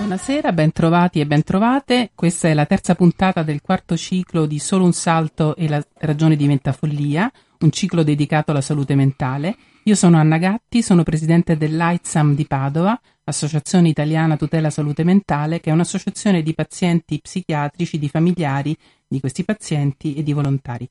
Buonasera, bentrovati e bentrovate. Questa è la terza puntata del quarto ciclo di Solo un salto e la ragione diventa follia, un ciclo dedicato alla salute mentale. Io sono Anna Gatti, sono presidente dell'AITSAM di Padova, Associazione Italiana Tutela Salute Mentale, che è un'associazione di pazienti psichiatrici, di familiari di questi pazienti e di volontari.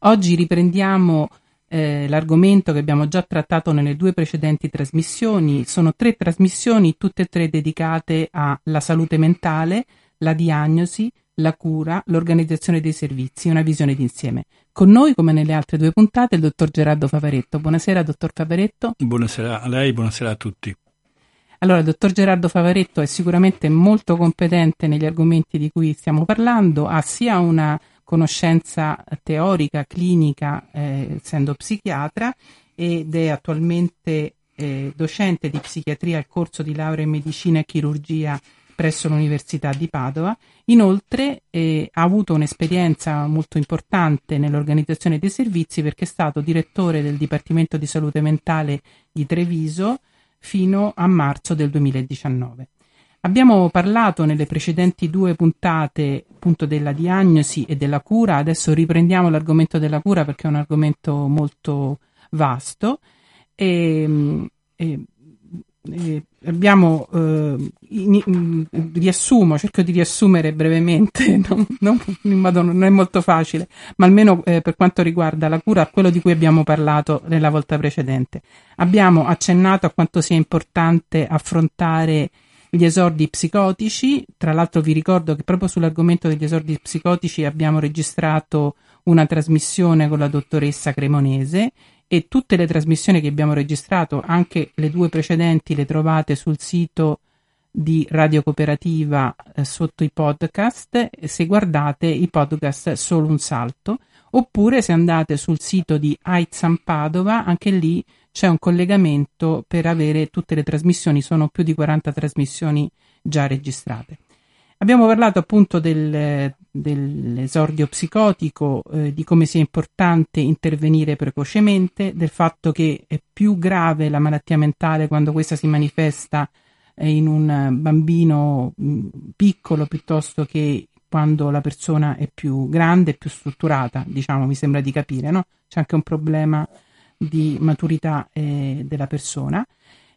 Oggi riprendiamo eh, l'argomento che abbiamo già trattato nelle due precedenti trasmissioni. Sono tre trasmissioni, tutte e tre dedicate alla salute mentale, la diagnosi, la cura, l'organizzazione dei servizi, una visione d'insieme. Con noi, come nelle altre due puntate, il dottor Gerardo Favaretto. Buonasera, dottor Favaretto. Buonasera a lei, buonasera a tutti. Allora, il dottor Gerardo Favaretto è sicuramente molto competente negli argomenti di cui stiamo parlando, ha sia una conoscenza teorica, clinica, eh, essendo psichiatra, ed è attualmente eh, docente di psichiatria al corso di laurea in medicina e chirurgia presso l'Università di Padova. Inoltre eh, ha avuto un'esperienza molto importante nell'organizzazione dei servizi perché è stato direttore del Dipartimento di Salute Mentale di Treviso fino a marzo del 2019. Abbiamo parlato nelle precedenti due puntate appunto della diagnosi e della cura, adesso riprendiamo l'argomento della cura perché è un argomento molto vasto e, e, e abbiamo eh, in, in, riassumo, cerco di riassumere brevemente, non, non, non è molto facile, ma almeno eh, per quanto riguarda la cura, quello di cui abbiamo parlato nella volta precedente. Abbiamo accennato a quanto sia importante affrontare gli esordi psicotici. Tra l'altro vi ricordo che proprio sull'argomento degli esordi psicotici abbiamo registrato una trasmissione con la dottoressa Cremonese e tutte le trasmissioni che abbiamo registrato, anche le due precedenti, le trovate sul sito di Radio Cooperativa eh, sotto i podcast se guardate i podcast solo un salto oppure se andate sul sito di Aizan Padova anche lì c'è un collegamento per avere tutte le trasmissioni, sono più di 40 trasmissioni già registrate. Abbiamo parlato appunto del, dell'esordio psicotico, eh, di come sia importante intervenire precocemente, del fatto che è più grave la malattia mentale quando questa si manifesta eh, in un bambino mm, piccolo piuttosto che quando la persona è più grande più strutturata, diciamo, mi sembra di capire, no? C'è anche un problema di maturità eh, della persona.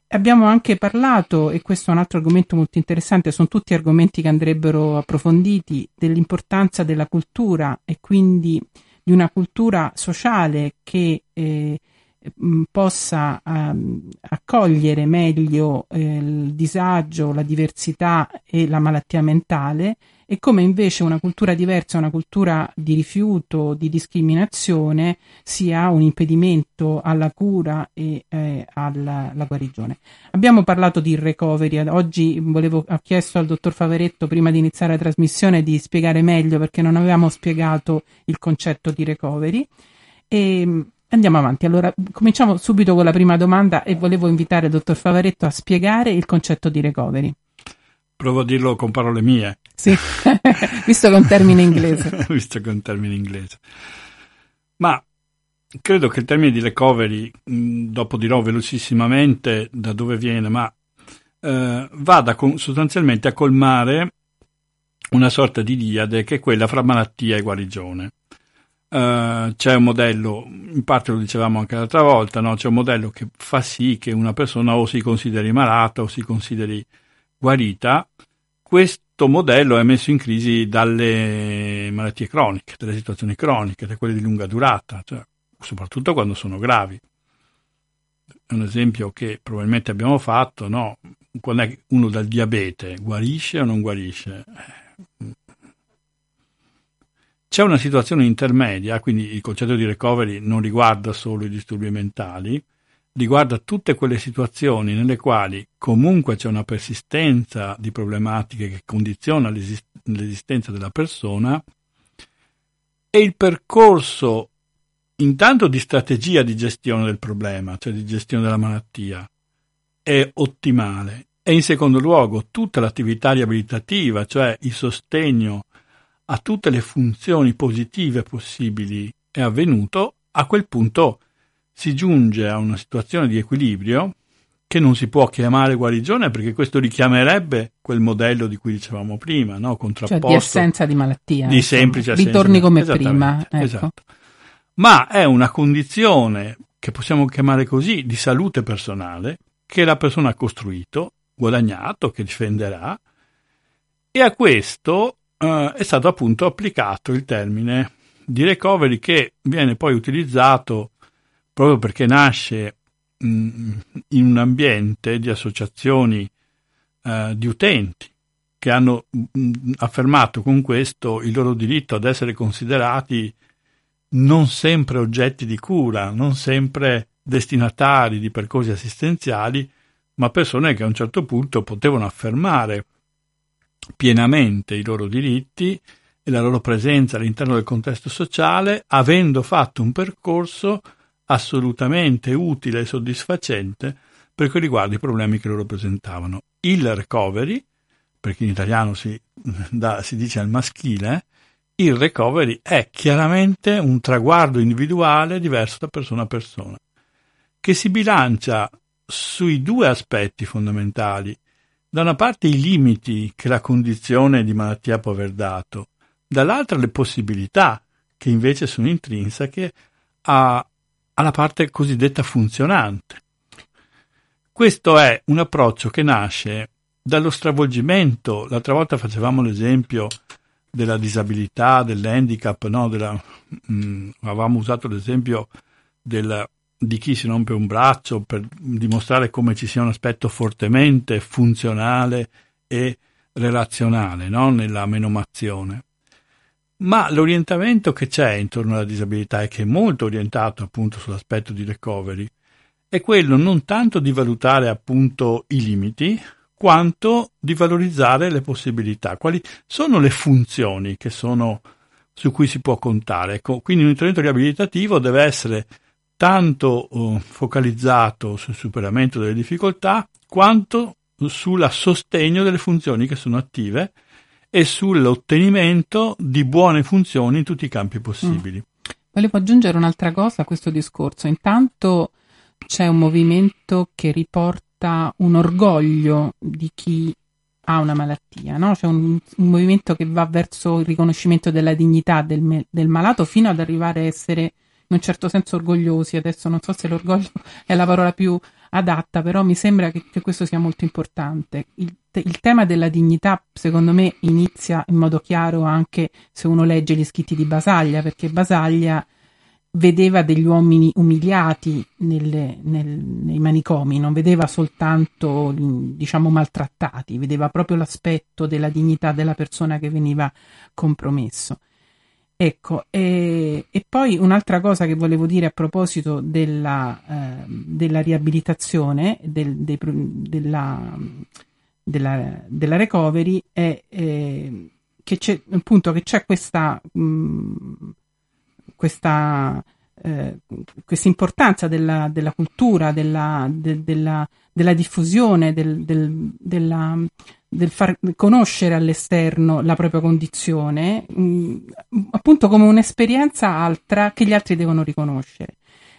Abbiamo anche parlato, e questo è un altro argomento molto interessante, sono tutti argomenti che andrebbero approfonditi, dell'importanza della cultura e quindi di una cultura sociale che eh, possa um, accogliere meglio eh, il disagio, la diversità e la malattia mentale e come invece una cultura diversa, una cultura di rifiuto, di discriminazione, sia un impedimento alla cura e eh, alla, alla, guarigione. Abbiamo parlato di recovery, oggi volevo, ho chiesto al dottor Favaretto prima di iniziare la trasmissione di spiegare meglio perché non avevamo spiegato il concetto di recovery. E, Andiamo avanti, allora cominciamo subito con la prima domanda e volevo invitare il dottor Favaretto a spiegare il concetto di recovery. Provo a dirlo con parole mie. Sì, visto che è un termine inglese. visto che è un termine inglese. Ma credo che il termine di recovery, mh, dopo dirò velocissimamente da dove viene, ma eh, vada con, sostanzialmente a colmare una sorta di diade che è quella fra malattia e guarigione. Uh, c'è un modello, in parte lo dicevamo anche l'altra volta, no? c'è un modello che fa sì che una persona o si consideri malata o si consideri guarita, questo modello è messo in crisi dalle malattie croniche, dalle situazioni croniche, da quelle di lunga durata, cioè, soprattutto quando sono gravi. È un esempio che probabilmente abbiamo fatto, no? Quando è uno dal diabete guarisce o non guarisce? C'è una situazione intermedia, quindi il concetto di recovery non riguarda solo i disturbi mentali, riguarda tutte quelle situazioni nelle quali comunque c'è una persistenza di problematiche che condiziona l'esist- l'esistenza della persona e il percorso intanto di strategia di gestione del problema, cioè di gestione della malattia, è ottimale. E in secondo luogo tutta l'attività riabilitativa, cioè il sostegno a tutte le funzioni positive possibili è avvenuto, a quel punto si giunge a una situazione di equilibrio che non si può chiamare guarigione perché questo richiamerebbe quel modello di cui dicevamo prima, no? contrapposto. Cioè di assenza di malattia. Di semplice assenza. Ritorni come prima. Ecco. Esatto. Ma è una condizione che possiamo chiamare così di salute personale che la persona ha costruito, guadagnato, che difenderà e a questo eh, è stato appunto applicato il termine di recovery che viene poi utilizzato proprio perché nasce in un ambiente di associazioni eh, di utenti che hanno mh, affermato con questo il loro diritto ad essere considerati non sempre oggetti di cura, non sempre destinatari di percorsi assistenziali, ma persone che a un certo punto potevano affermare pienamente i loro diritti e la loro presenza all'interno del contesto sociale, avendo fatto un percorso assolutamente utile e soddisfacente per quel riguarda i problemi che loro presentavano. Il recovery, perché in italiano si, da, si dice al maschile, il recovery è chiaramente un traguardo individuale diverso da persona a persona, che si bilancia sui due aspetti fondamentali. Da una parte i limiti che la condizione di malattia può aver dato, dall'altra le possibilità che invece sono intrinseche a, alla parte cosiddetta funzionante. Questo è un approccio che nasce dallo stravolgimento. L'altra volta facevamo l'esempio della disabilità, dell'handicap, no? della, mh, mm, avevamo usato l'esempio del, di chi si rompe un braccio per dimostrare come ci sia un aspetto fortemente funzionale e relazionale no? nella menomazione ma l'orientamento che c'è intorno alla disabilità e che è molto orientato appunto sull'aspetto di recovery è quello non tanto di valutare appunto i limiti quanto di valorizzare le possibilità. Quali sono le funzioni sono su cui si può contare? Ecco, quindi un intervento riabilitativo deve essere tanto uh, focalizzato sul superamento delle difficoltà quanto sul sostegno delle funzioni che sono attive e sull'ottenimento di buone funzioni in tutti i campi possibili. Mm. Volevo aggiungere un'altra cosa a questo discorso. Intanto c'è un movimento che riporta un orgoglio di chi ha una malattia, no? c'è un, un, movimento che va verso il riconoscimento della dignità del, del malato fino ad arrivare a essere in un certo senso orgogliosi. Adesso non so se l'orgoglio è la parola più adatta, però mi sembra che, che questo sia molto importante. Il, il, tema della dignità, secondo me, inizia in modo chiaro anche se uno legge gli scritti di Basaglia, perché Basaglia vedeva degli uomini umiliati nelle, nel, nei manicomi, non vedeva soltanto, diciamo, maltrattati, vedeva proprio l'aspetto della dignità della persona che veniva compromesso. Ecco, e, e, poi un'altra cosa che volevo dire a proposito della, eh, della riabilitazione, del, dei, della, della, della, recovery, è eh, che c'è appunto che c'è questa, mh, mm, questa eh, questa importanza della, della cultura, della, de, della, della diffusione, del, del, della, del far conoscere all'esterno la propria condizione, mh, mm, appunto come un'esperienza altra che gli altri devono riconoscere.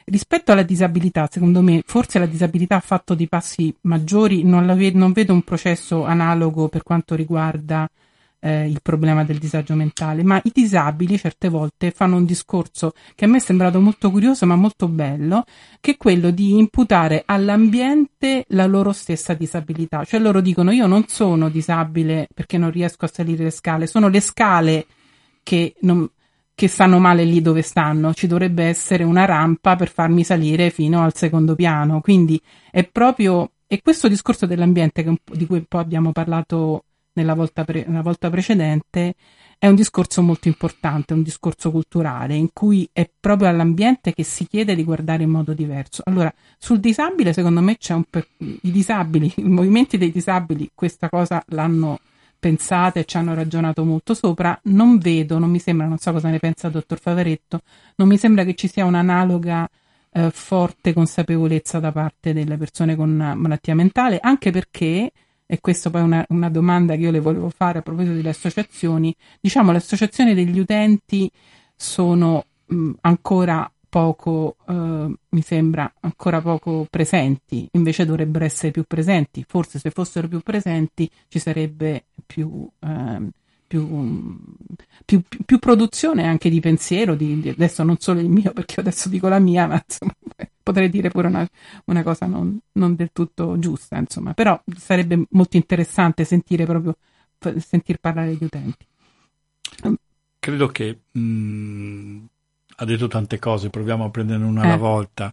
Rispetto alla disabilità, secondo me, forse la disabilità ha fatto dei passi maggiori, non, ve- non vedo un processo analogo per quanto riguarda eh, il problema del disagio mentale, ma i disabili certe volte fanno un discorso che a me è sembrato molto curioso ma molto bello, che è quello di imputare all'ambiente la loro stessa disabilità. Cioè loro dicono io non sono disabile perché non riesco a salire le scale, sono le scale che non, che stanno male lì dove stanno, ci dovrebbe essere una rampa per farmi salire fino al secondo piano. Quindi è proprio, e questo discorso dell'ambiente di cui poi abbiamo parlato nella volta, pre- nella volta precedente, è un discorso molto importante, un discorso culturale, in cui è proprio all'ambiente che si chiede di guardare in modo diverso. Allora, sul disabile, secondo me, c'è un per- i disabili, i movimenti dei disabili, questa cosa l'hanno pensata e ci hanno ragionato molto sopra. Non vedo, non mi sembra, non so cosa ne pensa il dottor Favaretto, non mi sembra che ci sia un'analoga eh, forte consapevolezza da parte delle persone con malattia mentale, anche perché e questa poi è una, una, domanda che io le volevo fare a proposito delle associazioni, diciamo le associazioni degli utenti sono mh, ancora poco, eh, mi sembra, ancora poco presenti, invece dovrebbero essere più presenti. Forse se fossero più presenti ci sarebbe più, eh, più, più, più, produzione anche di pensiero, di, di, adesso non solo il mio, perché adesso dico la mia, ma insomma, potrei dire pure una, una cosa non, non, del tutto giusta, insomma, però sarebbe molto interessante sentire proprio, sentir parlare gli utenti. Credo che mh, mm, ha detto tante cose, proviamo a prenderne una eh. alla volta.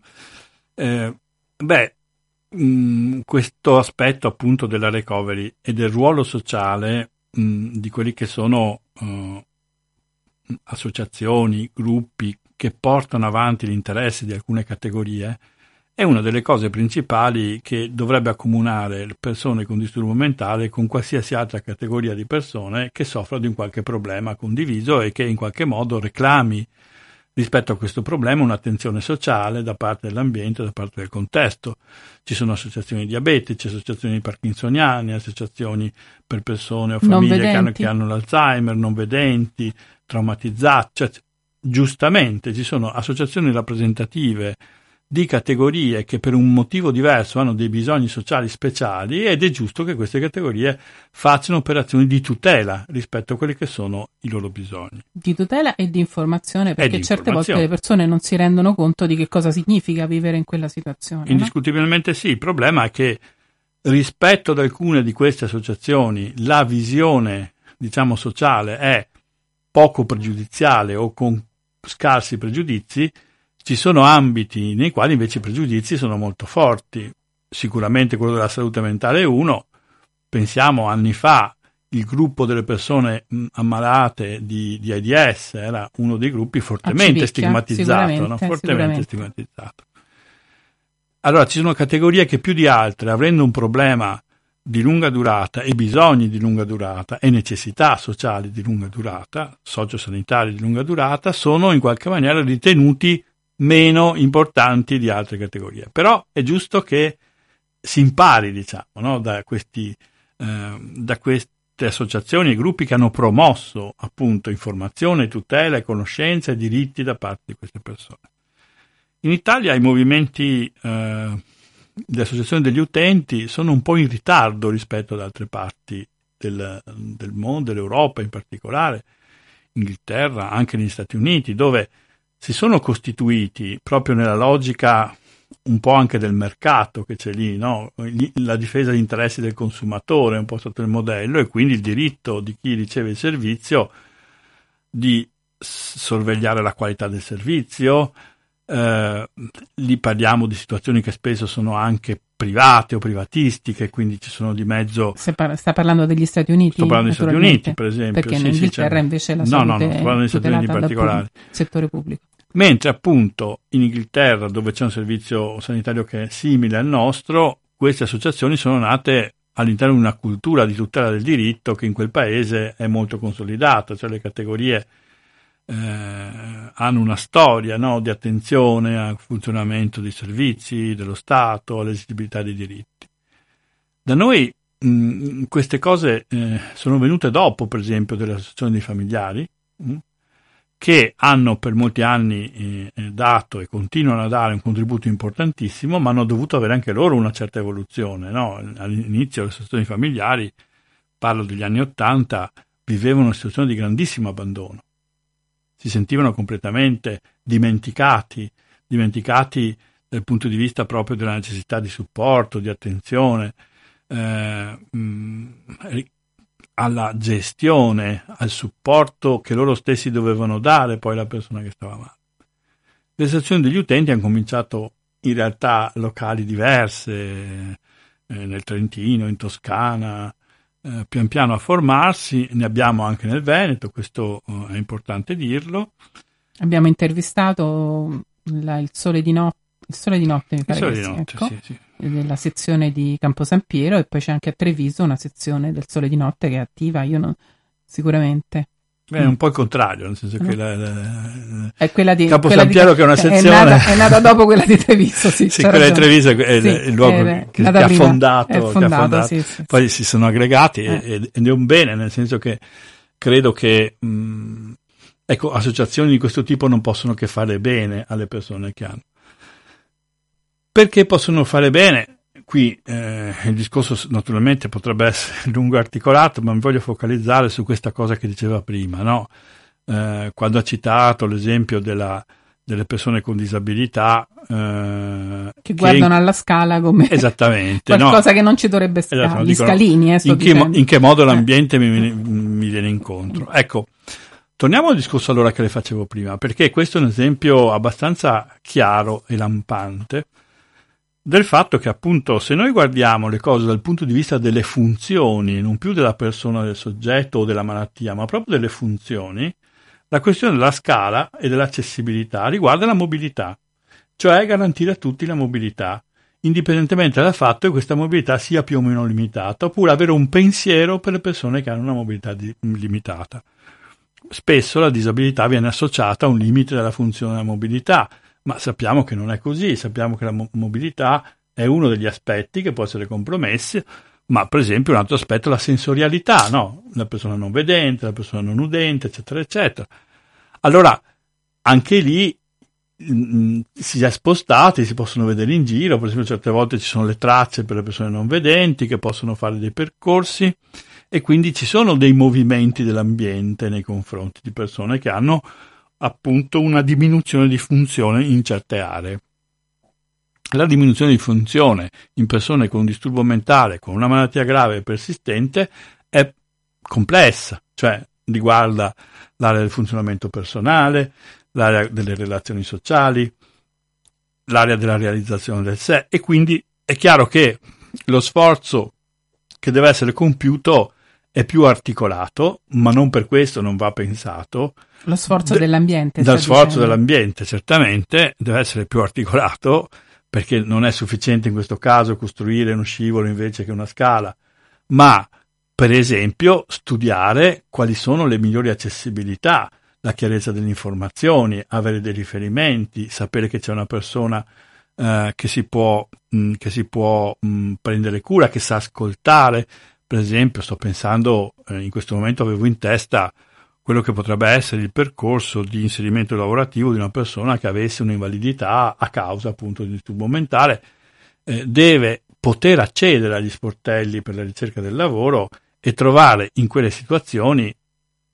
Eh, beh, mh, mm, questo aspetto appunto della recovery e del ruolo sociale mh, mm, di quelli che sono uh, associazioni, gruppi che portano avanti gli interessi di alcune categorie, è una delle cose principali che dovrebbe accomunare le persone con disturbo mentale con qualsiasi altra categoria di persone che soffrono di un qualche problema condiviso e che in qualche modo reclami rispetto a questo problema un'attenzione sociale da parte dell'ambiente, da parte del contesto. Ci sono associazioni diabetici, associazioni parkinsoniane, associazioni per persone o famiglie che hanno, che hanno, l'Alzheimer, non vedenti, traumatizzati. Cioè, giustamente ci sono associazioni rappresentative di categorie che per un motivo diverso hanno dei bisogni sociali speciali ed è giusto che queste categorie facciano operazioni di tutela rispetto a quelli che sono i loro bisogni. Di tutela e di informazione, perché di certe volte le persone non si rendono conto di che cosa significa vivere in quella situazione. Indiscutibilmente no? sì, il problema è che rispetto ad alcune di queste associazioni la visione, diciamo, sociale è poco pregiudiziale o con scarsi pregiudizi, ci sono ambiti nei quali invece i pregiudizi sono molto forti. Sicuramente quello della salute mentale è uno. Pensiamo anni fa il gruppo delle persone ammalate di, di AIDS era uno dei gruppi fortemente stigmatizzato, no? fortemente stigmatizzato. Allora ci sono categorie che più di altre, avendo un problema di lunga durata e bisogni di lunga durata e necessità sociali di lunga durata, sociosanitari di lunga durata, sono in qualche maniera ritenuti meno importanti di altre categorie. Però è giusto che si impari, diciamo, no? da, questi, eh, da queste associazioni e gruppi che hanno promosso appunto informazione, tutela conoscenza e diritti da parte di queste persone. In Italia i movimenti eh, le associazioni degli utenti sono un po' in ritardo rispetto ad altre parti del, del mondo, dell'Europa in particolare, Inghilterra, anche negli Stati Uniti, dove si sono costituiti proprio nella logica un po' anche del mercato che c'è lì, no? la difesa degli interessi del consumatore è un po' stato il modello e quindi il diritto di chi riceve il servizio di sorvegliare la qualità del servizio. Eh, lì parliamo di situazioni che spesso sono anche private o privatistiche, quindi ci sono di mezzo. Par- sta parlando degli Stati Uniti? Sto parlando degli Stati Uniti, per esempio. Perché sì, in Inghilterra sì, invece la salute no, no, no, sto parlando degli Stati Uniti in particolare. settore pubblico. Mentre appunto in Inghilterra, dove c'è un servizio sanitario che è simile al nostro, queste associazioni sono nate all'interno di una cultura di tutela del diritto che in quel paese è molto consolidata, cioè le categorie hanno una storia no, di attenzione al funzionamento dei servizi dello Stato, all'esigibilità dei diritti. Da noi mh, queste cose eh, sono venute dopo, per esempio, delle associazioni dei familiari, mh, che hanno per molti anni eh, eh, dato e continuano a dare un contributo importantissimo, ma hanno dovuto avere anche loro una certa evoluzione. No? All'inizio le associazioni familiari, parlo degli anni Ottanta, vivevano una situazione di grandissimo abbandono. Si sentivano completamente dimenticati, dimenticati dal punto di vista proprio della necessità di supporto, di attenzione. Eh, mh, alla gestione, al supporto che loro stessi dovevano dare poi alla persona che stava male. Le associazioni degli utenti hanno cominciato in realtà locali diverse, eh, nel Trentino, in Toscana, eh, pian piano a formarsi, ne abbiamo anche nel Veneto, questo eh, è importante dirlo. Abbiamo intervistato la, il Sole di Notte il Sole di Notte, mi pare Sole di Notte, ecco, sì, sì. della sezione di Campo San Piero e poi c'è anche a Treviso una sezione del Sole di Notte che è attiva, io non, sicuramente. È un po' il contrario, nel senso che la, la, è quella di Campo quella San Piero di, che è una sezione è nata, è nata dopo quella di Treviso, sì. sì quella di Treviso è, sì, il luogo che, che, ha fondato, fondato, che ha fondato. Sì, sì, poi si sono aggregati eh. ed è un bene, nel senso che credo che mh, Ecco, associazioni di questo tipo non possono che fare bene alle persone che hanno. Perché possono fare bene? Qui eh, il discorso naturalmente potrebbe essere lungo e articolato, ma mi voglio focalizzare su questa cosa che diceva prima, no? eh, quando ha citato l'esempio della, delle persone con disabilità eh, che guardano che, alla scala come esattamente, qualcosa no? che non ci dovrebbe stare, esatto, gli dicono, scalini. Eh, in, che, in, che, modo eh. l'ambiente mi, mi, viene incontro? Ecco, torniamo al discorso allora che le facevo prima, perché questo è un esempio abbastanza chiaro e lampante del fatto che appunto se noi guardiamo le cose dal punto di vista delle funzioni, non più della persona, del soggetto o della malattia, ma proprio delle funzioni, la questione della scala e dell'accessibilità riguarda la mobilità, cioè garantire a tutti la mobilità, indipendentemente dal fatto che questa mobilità sia più o meno limitata, oppure avere un pensiero per le persone che hanno una mobilità di- limitata. Spesso la disabilità viene associata a un limite della funzione della mobilità, ma sappiamo che non è così, sappiamo che la mo- mobilità è uno degli aspetti che può essere compromesso, ma per esempio un altro aspetto è la sensorialità, no? La persona non vedente, la persona non udente, eccetera, eccetera. Allora, anche lì mh, mm, si è spostati, si possono vedere in giro, per esempio certe volte ci sono le tracce per le persone non vedenti che possono fare dei percorsi e quindi ci sono dei movimenti dell'ambiente nei confronti di persone che hanno appunto una diminuzione di funzione in certe aree. La diminuzione di funzione in persone con un disturbo mentale, con una malattia grave e persistente, è complessa, cioè riguarda l'area del funzionamento personale, l'area delle relazioni sociali, l'area della realizzazione del sé e quindi è chiaro che lo sforzo che deve essere compiuto è più articolato, ma non per questo non va pensato. Lo sforzo de- dell'ambiente. Lo sforzo dicendo. dell'ambiente, certamente, deve essere più articolato, perché non è sufficiente in questo caso costruire uno scivolo invece che una scala, ma per esempio studiare quali sono le migliori accessibilità, la chiarezza delle informazioni, avere dei riferimenti, sapere che c'è una persona eh, che si può, mh, che si può mh, prendere cura, che sa ascoltare, per esempio, sto pensando, eh, in questo momento avevo in testa quello che potrebbe essere il percorso di inserimento lavorativo di una persona che avesse un'invalidità a causa appunto di disturbo mentale, eh, deve poter accedere agli sportelli per la ricerca del lavoro e trovare in quelle situazioni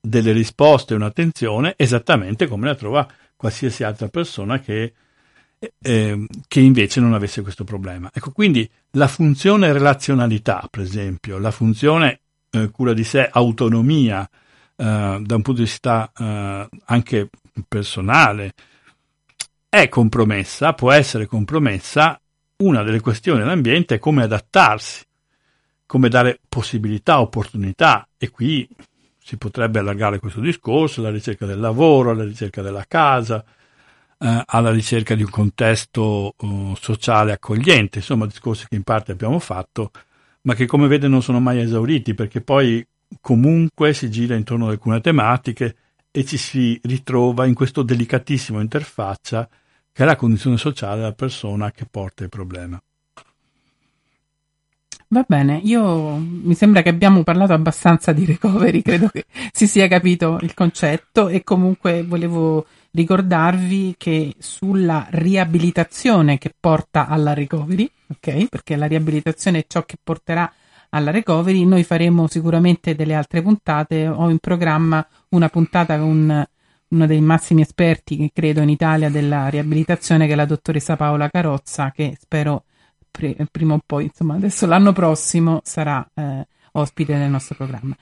delle risposte e un'attenzione esattamente come la trova qualsiasi altra persona che eh, che invece non avesse questo problema. Ecco, quindi la funzione relazionalità, per esempio, la funzione eh, cura di sé, autonomia, eh, da un punto di vista eh, anche personale, è compromessa, può essere compromessa. Una delle questioni dell'ambiente è come adattarsi, come dare possibilità, opportunità, e qui si potrebbe allargare questo discorso, la ricerca del lavoro, la ricerca della casa, eh, alla ricerca di un contesto uh, sociale accogliente, insomma discorsi che in parte abbiamo fatto, ma che come vede non sono mai esauriti perché poi comunque si gira intorno ad alcune tematiche e ci si ritrova in questo delicatissimo interfaccia che è la condizione sociale della persona che porta il problema. Va bene, io mi sembra che abbiamo parlato abbastanza di recovery, credo che si sia capito il concetto e comunque volevo ricordarvi che sulla riabilitazione che porta alla recovery, ok? Perché la riabilitazione è ciò che porterà alla recovery, noi faremo sicuramente delle altre puntate. Ho in programma una puntata con uno dei massimi esperti credo in Italia della riabilitazione, che è la dottoressa Paola Carozza, che spero prima o poi, insomma, adesso l'anno prossimo sarà eh, ospite del nostro programma.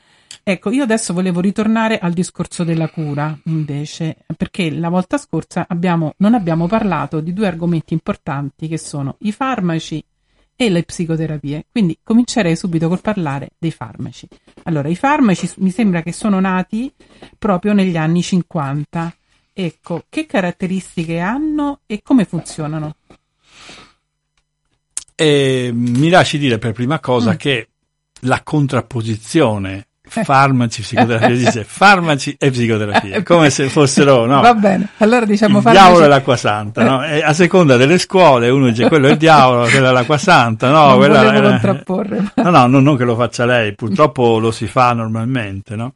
Ecco, io adesso volevo ritornare al discorso della cura, invece, perché la volta scorsa abbiamo, non abbiamo parlato di due argomenti importanti che sono i farmaci e le psicoterapie. Quindi comincerei subito col parlare dei farmaci. Allora, i farmaci mi sembra che sono nati proprio negli anni 50. Ecco, che caratteristiche hanno e come funzionano? E mi lasci dire per prima cosa mm. che la contrapposizione farmaci, psicoterapia, dice farmaci e psicoterapia, come se fossero, no? Va bene, allora diciamo il farmaci. diavolo e l'acqua santa, no? E a seconda delle scuole uno dice quello è il diavolo, quella è l'acqua santa, no? Non quella è... contrapporre. No, no, non, non che lo faccia lei, purtroppo lo si fa normalmente, no?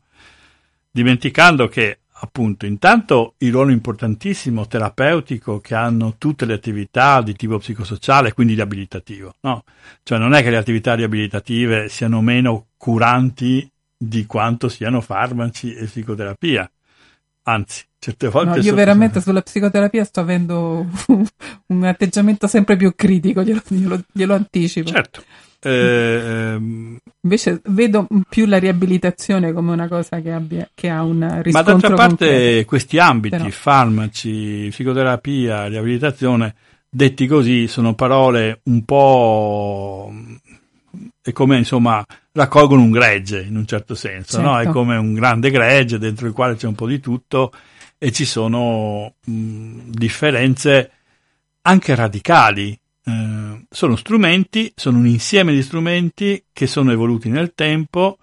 Dimenticando che appunto, intanto il ruolo importantissimo terapeutico che hanno tutte le attività di tipo psicosociale, quindi riabilitativo, no? Cioè non è che le attività riabilitative siano meno curanti di quanto siano farmaci e psicoterapia. Anzi, certe volte... No, io veramente sulla psicoterapia sto avendo un atteggiamento sempre più critico, glielo, glielo, glielo anticipo. Certo. Eh, Invece vedo più la riabilitazione come una cosa che, abbia, che ha un riscontro Ma d'altra parte concreto. questi ambiti, Però. farmaci, psicoterapia, riabilitazione, detti così, sono parole un po' è come insomma raccolgono un gregge in un certo senso, certo. no? È come un grande gregge dentro il quale c'è un po' di tutto e ci sono mh, differenze anche radicali eh, sono strumenti, sono un insieme di strumenti che sono evoluti nel tempo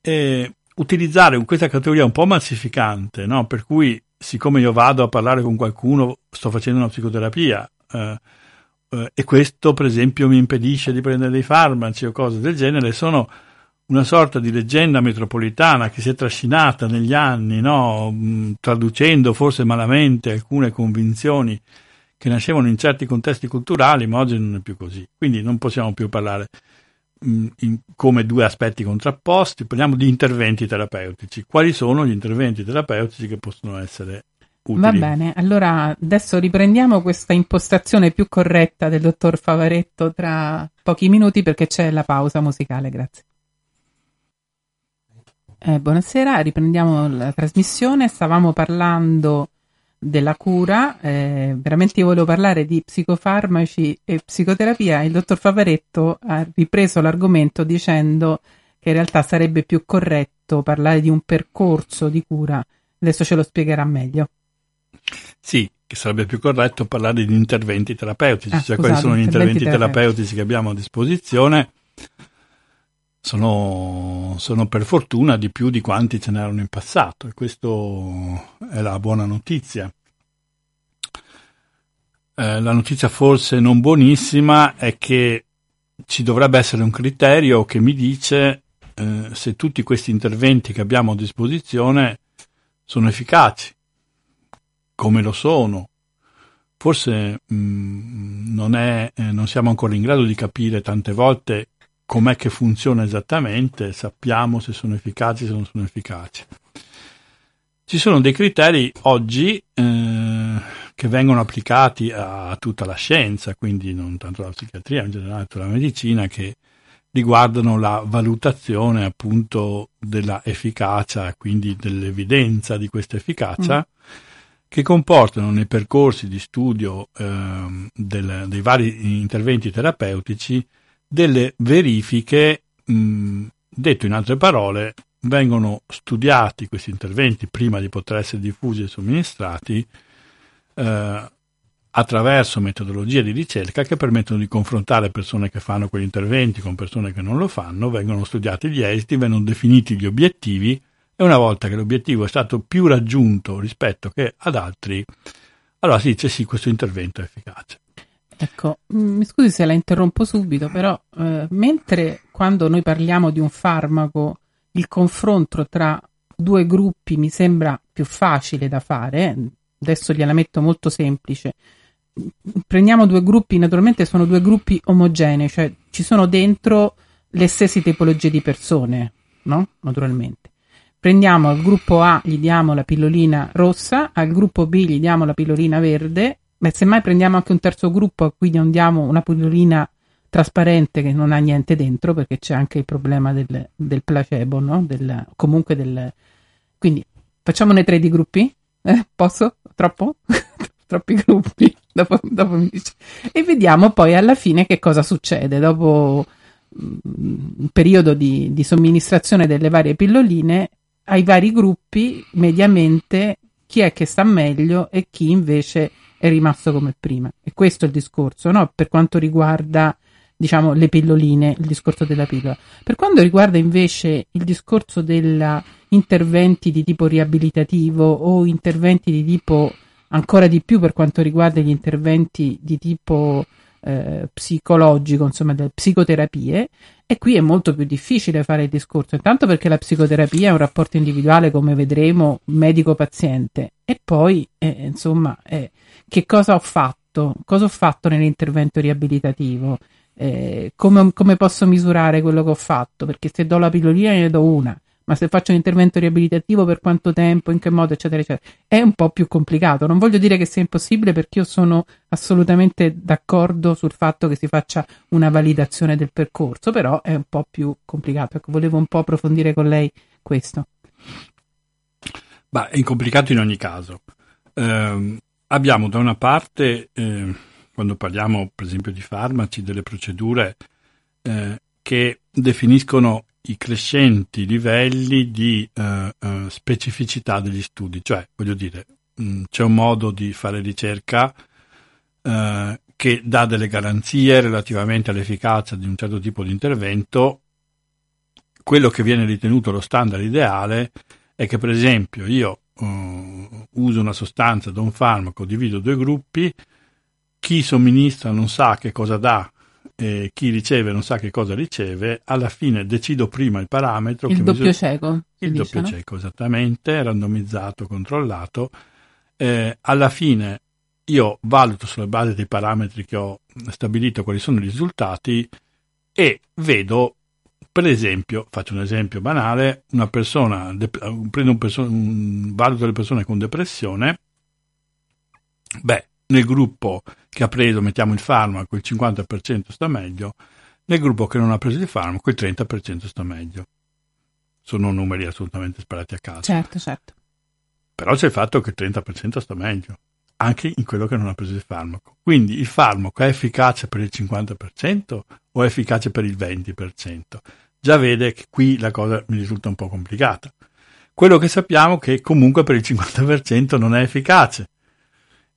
e utilizzare questa categoria un po' massificante, no? per cui siccome io vado a parlare con qualcuno, sto facendo una psicoterapia eh, eh, e questo per esempio mi impedisce di prendere dei farmaci o cose del genere, sono una sorta di leggenda metropolitana che si è trascinata negli anni, no? Mm, traducendo forse malamente alcune convinzioni che nascevano in certi contesti culturali, ma oggi non è più così. Quindi non possiamo più parlare mh, mm, in, come due aspetti contrapposti, parliamo di interventi terapeutici. Quali sono gli interventi terapeutici che possono essere utili? Va bene, allora adesso riprendiamo questa impostazione più corretta del dottor Favaretto tra pochi minuti perché c'è la pausa musicale, grazie. Eh, buonasera, riprendiamo la trasmissione. Stavamo parlando della cura, eh, veramente io volevo parlare di psicofarmaci e psicoterapia, il dottor Favaretto ha ripreso l'argomento dicendo che in realtà sarebbe più corretto parlare di un percorso di cura, adesso ce lo spiegherà meglio. Sì, che sarebbe più corretto parlare di interventi terapeutici, ah, cioè scusate, quali sono gli interventi, terapeutici. terapeutici che abbiamo a disposizione. Sono, sono, per fortuna di più di quanti ce n'erano in passato e questo è la buona notizia. Eh, la notizia forse non buonissima è che ci dovrebbe essere un criterio che mi dice eh, se tutti questi interventi che abbiamo a disposizione sono efficaci, come lo sono. Forse mh, mm, non, è, eh, non siamo ancora in grado di capire tante volte com'è che funziona esattamente, sappiamo se sono efficaci, se non sono efficaci. Ci sono dei criteri oggi eh, che vengono applicati a tutta la scienza, quindi non tanto la psichiatria, in generale tutta la medicina, che riguardano la valutazione appunto della efficacia, quindi dell'evidenza di questa efficacia, mm. che comportano nei percorsi di studio eh, del, dei vari interventi terapeutici delle verifiche, mh, detto in altre parole, vengono studiati questi interventi prima di poter essere diffusi e somministrati eh, attraverso metodologie di ricerca che permettono di confrontare persone che fanno quegli interventi con persone che non lo fanno, vengono studiati gli esiti, vengono definiti gli obiettivi e una volta che l'obiettivo è stato più raggiunto rispetto che ad altri, allora si dice sì, questo intervento è efficace. Ecco, mm, mi scusi se la interrompo subito, però eh, mentre quando noi parliamo di un farmaco il confronto tra due gruppi mi sembra più facile da fare, adesso gliela metto molto semplice. Prendiamo due gruppi, naturalmente sono due gruppi omogenei, cioè ci sono dentro le stesse tipologie di persone, no? Naturalmente. Prendiamo al gruppo A, gli diamo la pillolina rossa, al gruppo B gli diamo la pillolina verde Beh, semmai prendiamo anche un terzo gruppo a cui non diamo una pillolina trasparente che non ha niente dentro, perché c'è anche il problema del, del placebo, no? Del, comunque del... Quindi facciamone tre di gruppi? Eh, posso? Troppo? Troppi gruppi? Dopo, dopo mi dice. E vediamo poi alla fine che cosa succede dopo mm, un periodo di, di somministrazione delle varie pilloline ai vari gruppi mediamente chi è che sta meglio e chi invece è rimasto come prima. E questo è il discorso, no? Per quanto riguarda, diciamo, le pilloline, il discorso della pillola. Per quanto riguarda invece il discorso degli interventi di tipo riabilitativo o interventi di tipo ancora di più per quanto riguarda gli interventi di tipo eh, psicologico, insomma, delle psicoterapie, e qui è molto più difficile fare il discorso, intanto perché la psicoterapia è un rapporto individuale, come vedremo, medico-paziente, e poi, eh, insomma, eh, che cosa ho fatto? Cosa ho fatto nell'intervento riabilitativo? Eh, come, come, posso misurare quello che ho fatto? Perché se do la pillolina ne do una, ma se faccio un intervento riabilitativo per quanto tempo, in che modo, eccetera, eccetera, è un po' più complicato. Non voglio dire che sia impossibile perché io sono assolutamente d'accordo sul fatto che si faccia una validazione del percorso, però è un po' più complicato. Ecco, volevo un po' approfondire con lei questo. Beh, è complicato in ogni caso. Eh, abbiamo da una parte, eh, quando parliamo per esempio di farmaci, delle procedure eh, che definiscono i crescenti livelli di uh, uh, specificità degli studi, cioè voglio dire, mh, mm, c'è un modo di fare ricerca uh, che dà delle garanzie relativamente all'efficacia di un certo tipo di intervento, quello che viene ritenuto lo standard ideale è che per esempio io uso una sostanza da un farmaco, divido due gruppi, chi somministra non sa che cosa dà eh, chi riceve non sa che cosa riceve, alla fine decido prima il parametro. Il doppio misura... cieco. Il dice, doppio no? cieco, esattamente, randomizzato, controllato. Eh, alla fine io valuto sulla base dei parametri che ho stabilito quali sono i risultati e vedo, per esempio, faccio un esempio banale, una persona, de- prendo un perso- un, valuto le persone con depressione, beh, nel gruppo che ha preso, mettiamo il farmaco, il 50% sta meglio, nel gruppo che non ha preso il farmaco il 30% sta meglio. Sono numeri assolutamente sparati a caso. Certo, certo. Però c'è il fatto che il 30% sta meglio, anche in quello che non ha preso il farmaco. Quindi il farmaco è efficace per il 50% o è efficace per il 20%? Già vede che qui la cosa mi risulta un po' complicata. Quello che sappiamo è che comunque per il 50% non è efficace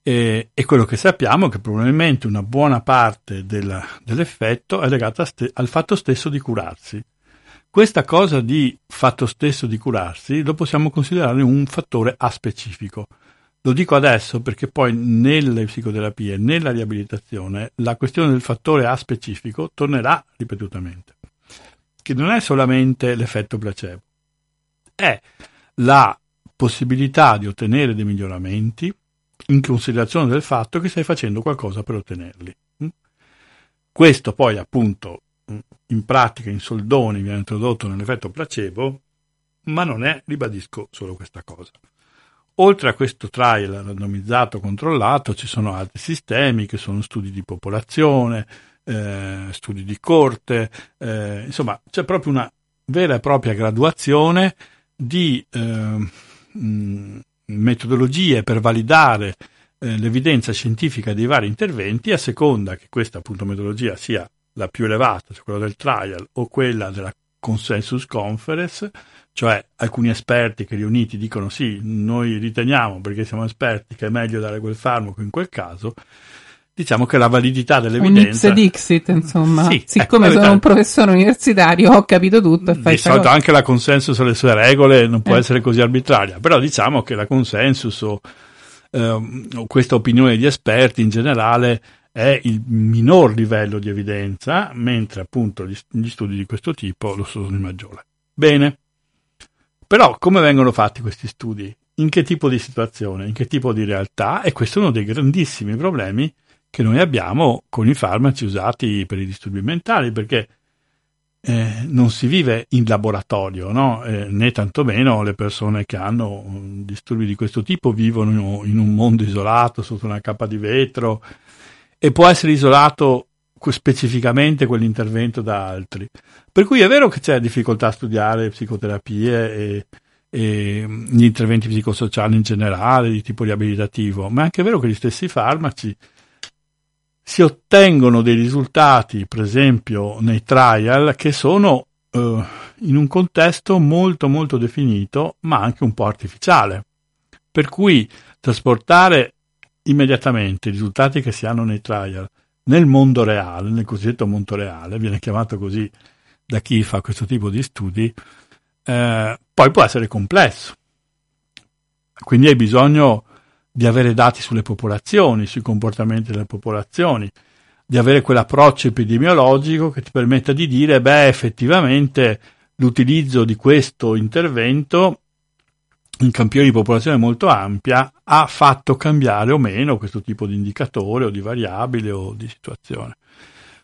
e, e, quello che sappiamo è che probabilmente una buona parte della, dell'effetto è legata ste- al fatto stesso di curarsi. Questa cosa di fatto stesso di curarsi lo possiamo considerare un fattore aspecifico. Lo dico adesso perché poi nelle psicoterapie, nella riabilitazione, la questione del fattore aspecifico tornerà ripetutamente. Che non è solamente l'effetto placebo, è la possibilità di ottenere dei miglioramenti in considerazione del fatto che stai facendo qualcosa per ottenerli. Mm? Questo poi appunto mm, in pratica in soldoni viene introdotto nell'effetto placebo, ma non è, ribadisco, solo questa cosa. Oltre a questo trial randomizzato controllato ci sono altri sistemi che sono studi di popolazione, eh, studi di corte, eh, insomma c'è proprio una vera e propria graduazione di eh, mh, metodologie per validare eh, l'evidenza scientifica dei vari interventi, a seconda che questa appunto metodologia sia la più elevata, cioè quella del trial o quella della consensus conference, cioè alcuni esperti che riuniti dicono sì, noi riteniamo perché siamo esperti che è meglio dare quel farmaco in quel caso, diciamo che la validità dell'evidenza... Un dixit, insomma. Sì, Siccome ecco, sono un professore universitario, ho capito tutto. E fai di solito anche la consensus sulle sue regole non può eh. essere così arbitraria, però diciamo che la consensus o, eh, o questa opinione di esperti in generale è il minor livello di evidenza, mentre appunto gli, gli studi di questo tipo lo sono il maggiore. Bene. Però come vengono fatti questi studi? In che tipo di situazione? In che tipo di realtà? E questo è uno dei grandissimi problemi che noi abbiamo con i farmaci usati per i disturbi mentali, perché eh, non si vive in laboratorio, no? eh, né tantomeno le persone che hanno disturbi di questo tipo vivono in un mondo isolato sotto una cappa di vetro e può essere isolato specificamente quell'intervento da altri. Per cui è vero che c'è difficoltà a studiare psicoterapie e, e gli interventi psicosociali in generale di tipo riabilitativo, ma è anche vero che gli stessi farmaci si ottengono dei risultati, per esempio nei trial, che sono eh, in un contesto molto molto definito, ma anche un po' artificiale. Per cui trasportare immediatamente i risultati che si hanno nei trial nel mondo reale, nel cosiddetto mondo reale, viene chiamato così da chi fa questo tipo di studi, eh, poi può essere complesso. Quindi hai bisogno di avere dati sulle popolazioni, sui comportamenti delle popolazioni, di avere quell'approccio epidemiologico che ti permetta di dire, beh, effettivamente l'utilizzo di questo intervento in campioni di popolazione molto ampia ha fatto cambiare o meno questo tipo di indicatore o di variabile o di situazione.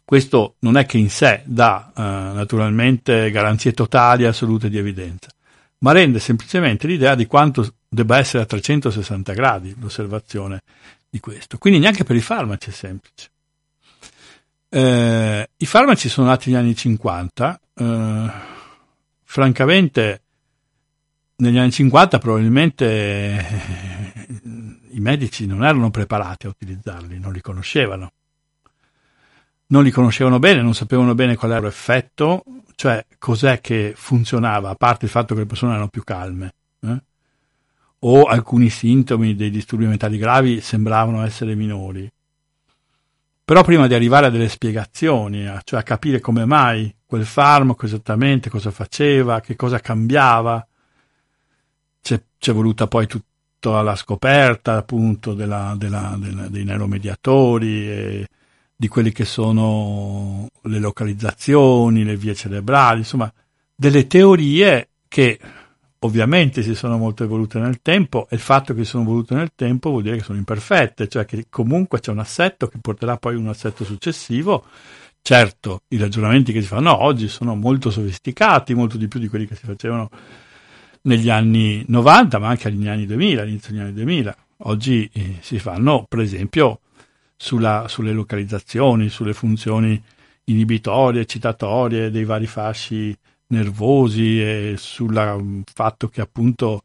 Questo non è che in sé dà eh, naturalmente garanzie totali e assolute di evidenza, ma rende semplicemente l'idea di quanto debba essere a 360 gradi l'osservazione di questo. Quindi neanche per i farmaci è semplice. Eh, I farmaci sono nati negli anni 50, eh, francamente negli anni 50 probabilmente eh, i medici non erano preparati a utilizzarli, non li conoscevano. Non li conoscevano bene, non sapevano bene qual era l'effetto, cioè cos'è che funzionava, a parte il fatto che le persone erano più calme. Eh? O alcuni sintomi dei disturbi mentali gravi sembravano essere minori. Però prima di arrivare a delle spiegazioni, cioè a capire come mai quel farmaco esattamente cosa faceva, che cosa cambiava, c'è, c'è voluta poi tutta la scoperta appunto della, della, della, dei neuromediatori e di quelle che sono le localizzazioni, le vie cerebrali, insomma, delle teorie che ovviamente si sono molto evolute nel tempo e il fatto che sono evolute nel tempo vuol dire che sono imperfette, cioè che comunque c'è un assetto che porterà poi un assetto successivo. Certo, i ragionamenti che si fanno oggi sono molto sofisticati, molto di più di quelli che si facevano negli anni 90, ma anche negli anni 2000, all'inizio degli anni 2000. Oggi eh, si fanno, per esempio, sulla, sulle localizzazioni, sulle funzioni inibitorie, eccitatorie dei vari fasci nervosi e sul fatto che appunto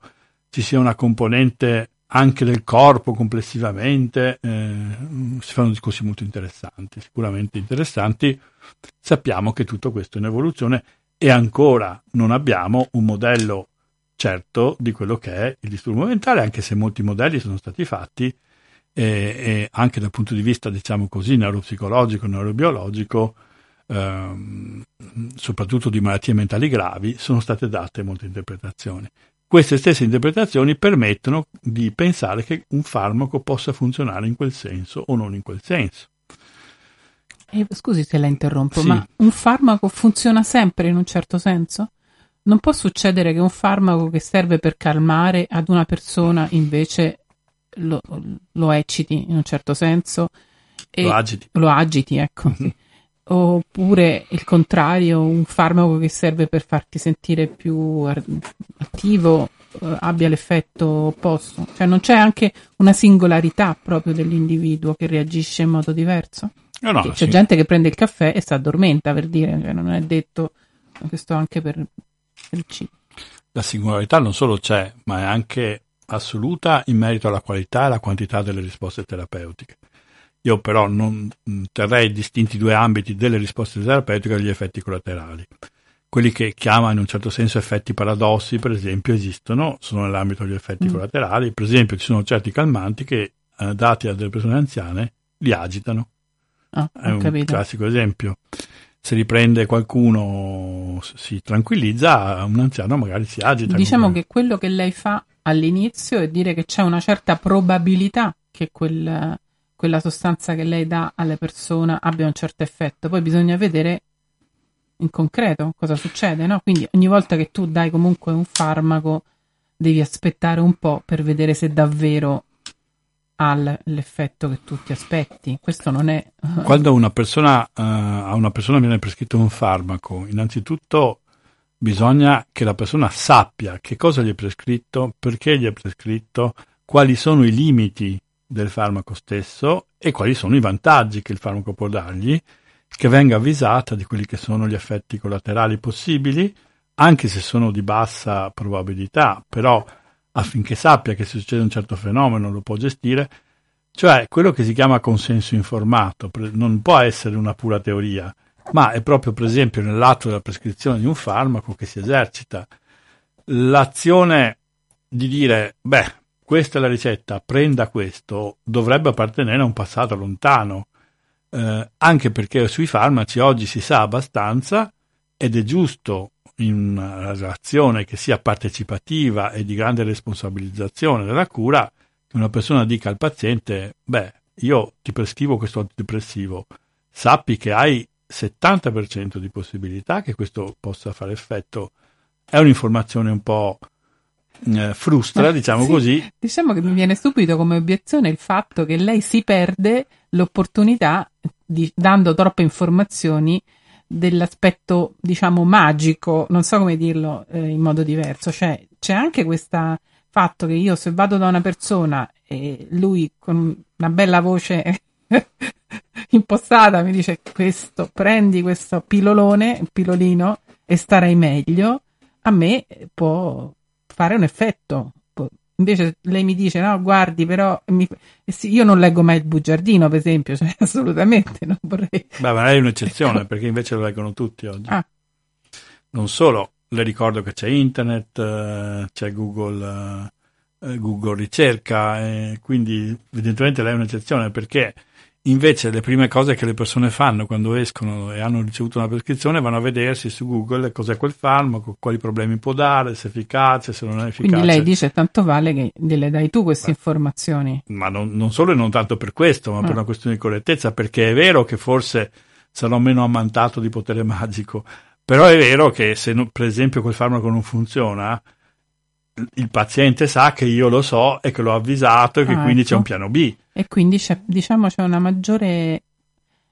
ci sia una componente anche del corpo complessivamente, eh, si fanno discorsi molto interessanti, sicuramente interessanti. Sappiamo che tutto questo è in evoluzione e ancora non abbiamo un modello certo di quello che è il disturbo mentale, anche se molti modelli sono stati fatti e, anche dal punto di vista, diciamo così, neuropsicologico, neurobiologico, ehm, soprattutto di malattie mentali gravi, sono state date molte interpretazioni. Queste stesse interpretazioni permettono di pensare che un farmaco possa funzionare in quel senso o non in quel senso. Eh, scusi se la interrompo, sì. ma un farmaco funziona sempre in un certo senso? Non può succedere che un farmaco che serve per calmare ad una persona invece lo, lo ecciti in un certo senso. lo agiti. Lo agiti, ecco. Sì. Oppure il contrario, un farmaco che serve per farti sentire più attivo eh, abbia l'effetto opposto. Cioè non c'è anche una singolarità proprio dell'individuo che reagisce in modo diverso. No, no, c'è sì. gente che prende il caffè e si addormenta per dire, cioè non è detto questo anche per, la singolarità non solo c'è, ma è anche assoluta in merito alla qualità e alla quantità delle risposte terapeutiche. Io però non terrei distinti due ambiti delle risposte terapeutiche dagli effetti collaterali. Quelli che chiamano in un certo senso effetti paradossi, per esempio, esistono, sono nell'ambito degli effetti mm. collaterali. Per esempio, ci sono certi calmanti che, eh, dati a delle persone anziane, li agitano. Ah, È un capito. classico esempio se riprende qualcuno si tranquillizza, un anziano magari si agita. Diciamo comunque. che quello che lei fa all'inizio è dire che c'è una certa probabilità che quel, quella sostanza che lei dà alle persone abbia un certo effetto, poi bisogna vedere in concreto cosa succede, no? Quindi ogni volta che tu dai comunque un farmaco devi aspettare un po' per vedere se davvero ha l'effetto che tu ti aspetti. Questo non è. Quando una persona, uh, a una persona viene prescritto un farmaco, innanzitutto bisogna che la persona sappia che cosa gli è prescritto, perché gli è prescritto, quali sono i limiti del farmaco stesso e quali sono i vantaggi che il farmaco può dargli, che venga avvisata di quelli che sono gli effetti collaterali possibili, anche se sono di bassa probabilità, però affinché sappia che se succede un certo fenomeno lo può gestire, cioè quello che si chiama consenso informato, non può essere una pura teoria, ma è proprio per esempio nell'atto della prescrizione di un farmaco che si esercita. L'azione di dire, beh, questa è la ricetta, prenda questo, dovrebbe appartenere a un passato lontano, eh, anche perché sui farmaci oggi si sa abbastanza ed è giusto in una relazione che sia partecipativa e di grande responsabilizzazione della cura, che una persona dica al paziente, beh, io ti prescrivo questo antidepressivo, sappi che hai 70% di possibilità che questo possa fare effetto. È un'informazione un po' eh, frustra, diciamo sì, così. Diciamo che mi viene subito come obiezione il fatto che lei si perde l'opportunità, di, dando troppe informazioni, dell'aspetto, diciamo, magico, non so come dirlo eh, in modo diverso, cioè c'è anche questo fatto che io se vado da una persona e lui con una bella voce impostata mi dice questo, prendi questo pilolone, pilolino e starai meglio, a me può fare un effetto. Invece lei mi dice: No, guardi, però mi... eh sì, io non leggo mai il bugiardino, per esempio, cioè, assolutamente non vorrei. Beh, ma lei è un'eccezione perché invece lo leggono tutti oggi. Ah. Non solo, le ricordo che c'è internet, eh, c'è Google, eh, Google ricerca, e quindi evidentemente lei è un'eccezione perché Invece le prime cose che le persone fanno quando escono e hanno ricevuto una prescrizione vanno a vedersi su Google cos'è quel farmaco, quali problemi può dare, se è efficace, se non è efficace. Quindi lei dice tanto vale che gliele dai tu queste Beh, informazioni. Ma non, non, solo e non tanto per questo, ma ah. per una questione di correttezza, perché è vero che forse sarò meno ammantato di potere magico, però è vero che se no, per esempio quel farmaco non funziona, il paziente sa che io lo so e che l'ho avvisato e che ah, quindi ecco. c'è un piano B. E quindi c'è, diciamo, c'è una maggiore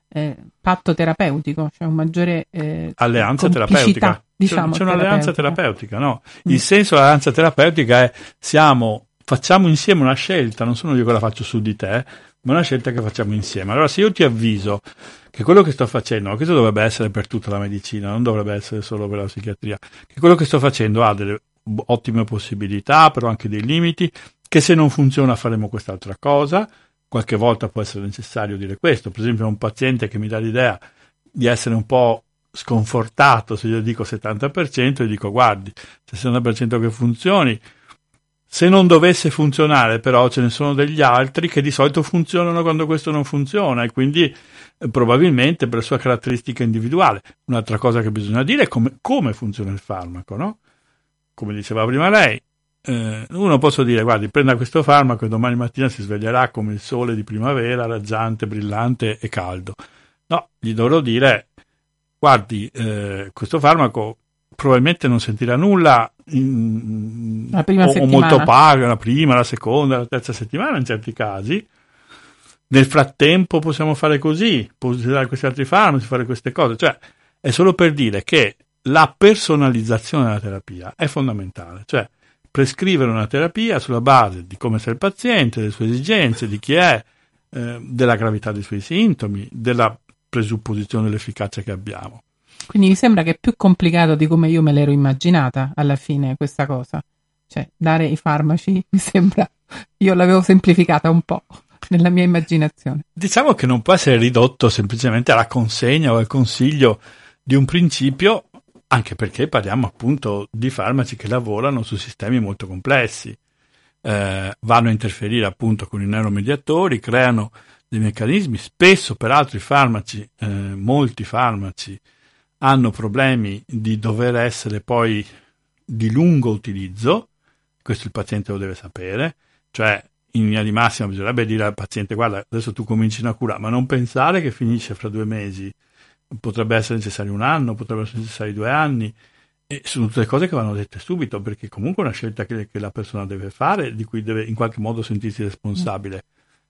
eh, patto terapeutico, c'è un maggiore eh, alleanza terapeutica. Diciamo, c'è, c'è un'alleanza terapeutica, no? Mm. Il senso dell'alleanza terapeutica è siamo, facciamo insieme una scelta, non sono io che la faccio su di te, ma una scelta che facciamo insieme. Allora, se io ti avviso che quello che sto facendo, questo dovrebbe essere per tutta la medicina, non dovrebbe essere solo per la psichiatria, che quello che sto facendo ha delle ottime possibilità, però anche dei limiti, che se non funziona faremo quest'altra cosa, qualche volta può essere necessario dire questo, per esempio un paziente che mi dà l'idea di essere un po' sconfortato se io dico 70%, gli dico guardi, 60% che funzioni, se non dovesse funzionare però ce ne sono degli altri che di solito funzionano quando questo non funziona e quindi eh, probabilmente per sua caratteristica individuale. Un'altra cosa che bisogna dire è come, come funziona il farmaco, no? Come diceva prima lei, eh, uno posso dire, guardi, prenda questo farmaco e domani mattina si sveglierà come il sole di primavera, raggiante, brillante e caldo. No, gli dovrò dire, guardi, eh, questo farmaco probabilmente non sentirà nulla in, la prima o, o molto paga, la prima, la seconda, la terza settimana in certi casi. Nel frattempo possiamo fare così, possiamo usare questi altri farmaci, fare queste cose. Cioè, è solo per dire che la personalizzazione della terapia è fondamentale, cioè prescrivere una terapia sulla base di come sia il paziente, delle sue esigenze, di chi è, eh, della gravità dei suoi sintomi, della presupposizione dell'efficacia che abbiamo. Quindi mi sembra che è più complicato di come io me l'ero immaginata alla fine questa cosa. Cioè, dare i farmaci mi sembra. Io l'avevo semplificata un po' nella mia immaginazione. Diciamo che non può essere ridotto semplicemente alla consegna o al consiglio di un principio anche perché parliamo appunto di farmaci che lavorano su sistemi molto complessi, eh, vanno a interferire appunto con i neuromediatori, creano dei meccanismi, spesso peraltro i farmaci, eh, molti farmaci, hanno problemi di dover essere poi di lungo utilizzo, questo il paziente lo deve sapere, cioè in linea di massima bisognerebbe dire al paziente guarda adesso tu cominci una cura, ma non pensare che finisce fra due mesi potrebbe essere necessario un anno, potrebbe essere necessari due anni. E sono tutte cose che vanno dette subito, perché comunque è una scelta che, che la persona deve fare, di cui deve in qualche modo sentirsi responsabile.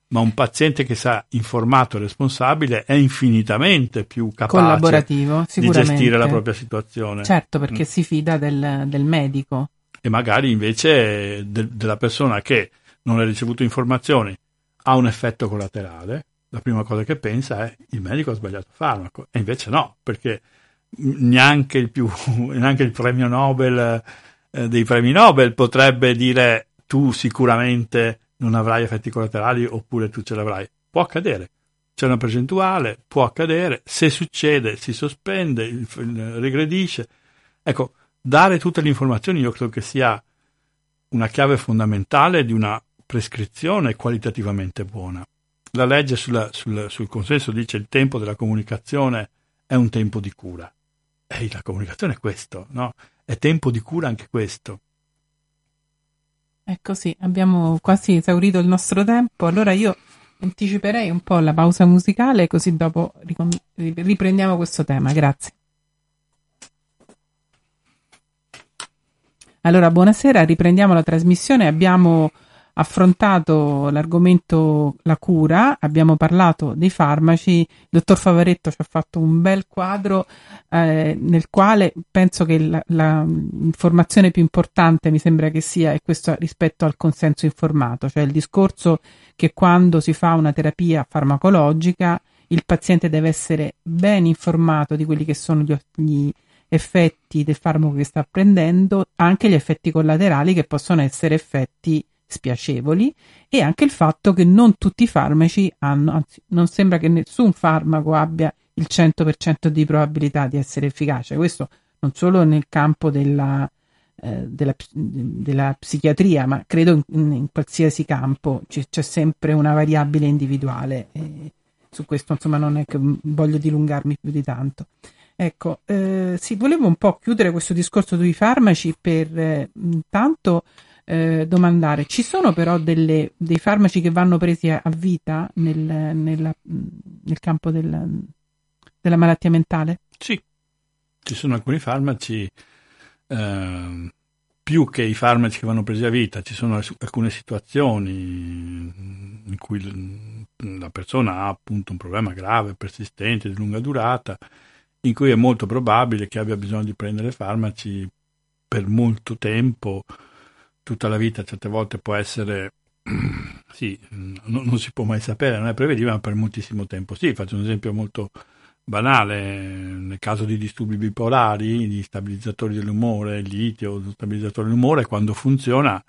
Ma un paziente che sa informato e responsabile è infinitamente più capace di gestire la propria situazione. Certo, perché mm. si fida del, del, medico. E magari invece de, della persona che non ha ricevuto informazioni ha un effetto collaterale, la prima cosa che pensa è il medico ha sbagliato il farmaco e invece no, perché neanche il, più, neanche il premio Nobel eh, dei premi Nobel potrebbe dire tu sicuramente non avrai effetti collaterali oppure tu ce l'avrai. Può accadere, c'è una percentuale, può accadere, se succede si sospende, regredisce. Ecco, dare tutte le informazioni io credo che sia una chiave fondamentale di una prescrizione qualitativamente buona la legge sulla, sul, sul consenso dice il tempo della comunicazione è un tempo di cura. Ehi, la comunicazione è questo, no? È tempo di cura anche questo. Ecco sì, abbiamo quasi esaurito il nostro tempo. Allora io Anticiperei un po' la pausa musicale così dopo riprendiamo questo tema. Grazie. Allora, buonasera, riprendiamo la trasmissione. Abbiamo affrontato l'argomento la cura, abbiamo parlato dei farmaci, il dottor Favaretto ci ha fatto un bel quadro eh, nel quale penso che l'informazione più importante mi sembra che sia è questo rispetto al consenso informato, cioè il discorso che quando si fa una terapia farmacologica il paziente deve essere ben informato di quelli che sono gli, gli effetti del farmaco che sta prendendo, anche gli effetti collaterali che possono essere effetti spiacevoli e anche il fatto che non tutti i farmaci hanno, anzi non sembra che nessun farmaco abbia il 100% di probabilità di essere efficace. Questo non solo nel campo della, eh, della, della psichiatria, ma credo in, in qualsiasi campo c'è, c'è, sempre una variabile individuale. E su questo insomma non è che voglio dilungarmi più di tanto. Ecco, eh, sì, volevo un po' chiudere questo discorso sui farmaci per eh, intanto eh, domandare, ci sono però delle, dei farmaci che vanno presi a, a vita nel, nella, nel campo del, della malattia mentale? Sì, ci sono alcuni farmaci, eh, più che i farmaci che vanno presi a vita, ci sono alcune situazioni in cui la persona ha appunto un problema grave, persistente, di lunga durata, in cui è molto probabile che abbia bisogno di prendere farmaci per molto tempo tutta la vita certe volte può essere, sì, non, non, si può mai sapere, non è prevedibile, ma per moltissimo tempo. Sì, faccio un esempio molto banale, nel caso di disturbi bipolari, di stabilizzatori dell'umore, litio, lo stabilizzatore dell'umore, quando funziona